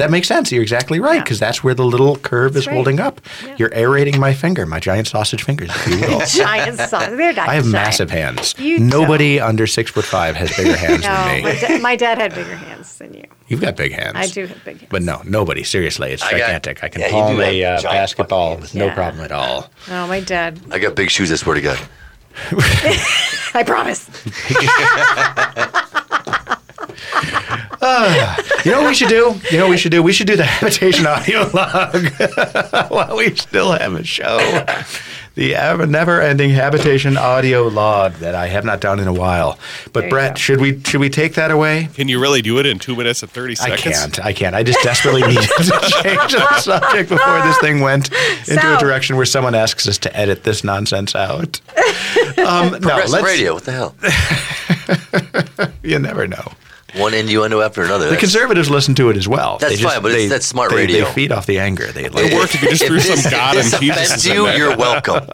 Speaker 3: That makes sense. You're exactly right
Speaker 4: Yeah.
Speaker 3: because that's where the little curve is
Speaker 4: right.
Speaker 3: holding up.
Speaker 4: Yeah.
Speaker 3: You're aerating my finger, my giant sausage fingers, if you will.
Speaker 4: Giant size. They're not
Speaker 3: I have
Speaker 4: giant.
Speaker 3: massive hands.
Speaker 4: You
Speaker 3: Nobody under six foot five has bigger hands
Speaker 4: No,
Speaker 3: than
Speaker 4: my,
Speaker 3: me.
Speaker 4: da- my dad had bigger hands than you.
Speaker 3: You've got big hands.
Speaker 4: I do have big hands.
Speaker 3: But no, nobody. Seriously, it's
Speaker 6: I got-
Speaker 3: gigantic. I can
Speaker 6: yeah, you
Speaker 3: palm a uh, basketball
Speaker 6: fucking
Speaker 3: with no problem at all.
Speaker 4: Oh, my dad.
Speaker 6: I got big shoes. I swear to God.
Speaker 4: I promise.
Speaker 3: You know what we should do? You know what we should do? We should do the habitation audio log while we still have a show. The ever never-ending habitation audio log that I have not done in a while. But
Speaker 4: There you
Speaker 3: Brett,
Speaker 4: go.
Speaker 3: should we should we take that away?
Speaker 5: Can you really do it in two minutes and 30
Speaker 3: I
Speaker 5: seconds?
Speaker 3: can't. I can't. I just desperately needed to change the subject before this thing went into a direction where someone asks us to edit this nonsense out. Um, no,
Speaker 6: Progressive
Speaker 3: let's.
Speaker 6: radio. What the hell?
Speaker 3: You never know.
Speaker 6: One innuendo after another.
Speaker 3: The
Speaker 6: That's-
Speaker 3: conservatives listen to it as well.
Speaker 6: That's
Speaker 3: They just-
Speaker 6: fine, but it's-
Speaker 3: they-
Speaker 6: that's smart
Speaker 3: they-
Speaker 6: radio.
Speaker 3: They feed off the anger. They like, It
Speaker 5: worked if you just threw
Speaker 6: this,
Speaker 5: some God
Speaker 6: if
Speaker 5: and
Speaker 6: this
Speaker 5: Jesus
Speaker 6: offends
Speaker 5: in
Speaker 6: you,
Speaker 5: there.
Speaker 6: you're welcome.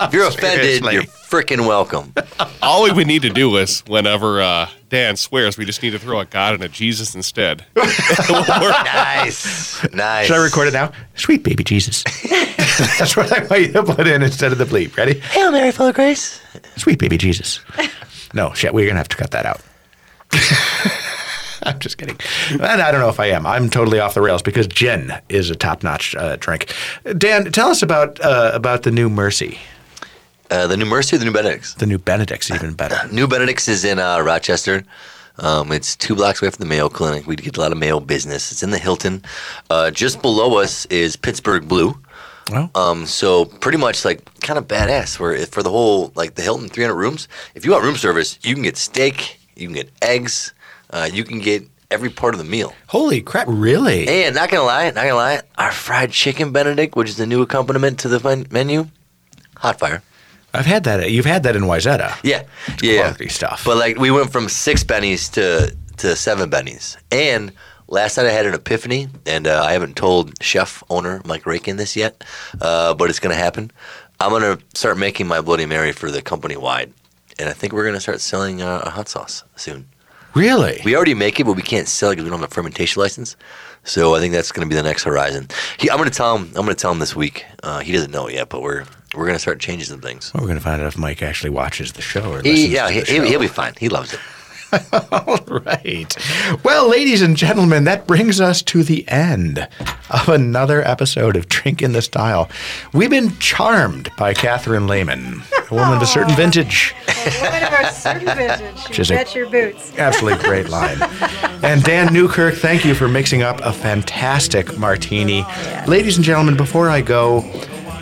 Speaker 6: If you're offended,
Speaker 3: Seriously.
Speaker 6: you're freaking welcome.
Speaker 5: All we need to do is whenever uh, Dan swears, we just need to throw a God and a Jesus instead. It will work.
Speaker 6: Nice, nice.
Speaker 3: Should I record it now? Sweet baby Jesus. That's what I want you to put in instead of the bleep. Ready?
Speaker 6: Hail Mary, full of grace.
Speaker 3: Sweet baby Jesus. No, shit, we're going to have to cut that out. I'm just kidding. And I don't know if I am. I'm totally off the rails because gin is a top-notch uh, drink. Dan, tell us about uh, about the new Mercy.
Speaker 6: Uh, the new Mercy or the new Benedict's?
Speaker 3: The new Benedict's even better.
Speaker 6: New Benedict's is in uh, Rochester. Um, it's two blocks away from the Mayo Clinic. We get a lot of Mayo business. It's in the Hilton. Uh, just below us is Pittsburgh Blue.
Speaker 3: Oh.
Speaker 6: Um, so pretty much like kind of badass. Where if- for the whole like the Hilton 300 rooms, if you want room service, you can get steak, you can get eggs, uh, you can get every part of the meal.
Speaker 3: Holy crap! Really?
Speaker 6: And not gonna lie, not gonna lie, our fried chicken Benedict, which is the new accompaniment to the men- menu, hot fire.
Speaker 3: I've had that. You've had that in Wayzata.
Speaker 6: Yeah, yeah,
Speaker 3: quality stuff.
Speaker 6: But like we went from six bennies to to seven bennies. And last night I had an epiphany, and uh, I haven't told chef owner Mike Rakun this yet, uh, but it's gonna happen. I'm gonna start making my Bloody Mary for the company wide, and I think we're gonna start selling uh, a hot sauce soon.
Speaker 3: Really?
Speaker 6: We already make it, but we can't sell it because we don't have a fermentation license. So I think that's going to be the next horizon. He, I'm going to tell him. I'm going to tell him this week. Uh, he doesn't know yet, but we're we're going to start changing some things.
Speaker 3: Well, we're going to find out if Mike actually watches the show or
Speaker 6: He,
Speaker 3: listens
Speaker 6: yeah,
Speaker 3: to
Speaker 6: he,
Speaker 3: the
Speaker 6: he'll,
Speaker 3: show.
Speaker 6: he'll be fine. He loves it.
Speaker 3: All right. Well, ladies and gentlemen, that brings us to the end of another episode of Drink in the Style. We've been charmed by Catherine Lehman, oh. a woman of a certain vintage.
Speaker 4: Woman of a certain vintage.
Speaker 3: A-
Speaker 4: bet your boots.
Speaker 3: Absolutely great line. And Dan Newkirk, thank you for mixing up a fantastic martini. Oh, ladies and gentlemen, before I go,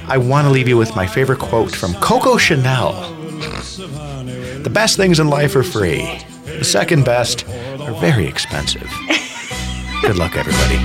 Speaker 3: I want to leave you with my favorite quote from Coco Chanel The best things in life are free, the second best are very expensive. Good luck, everybody.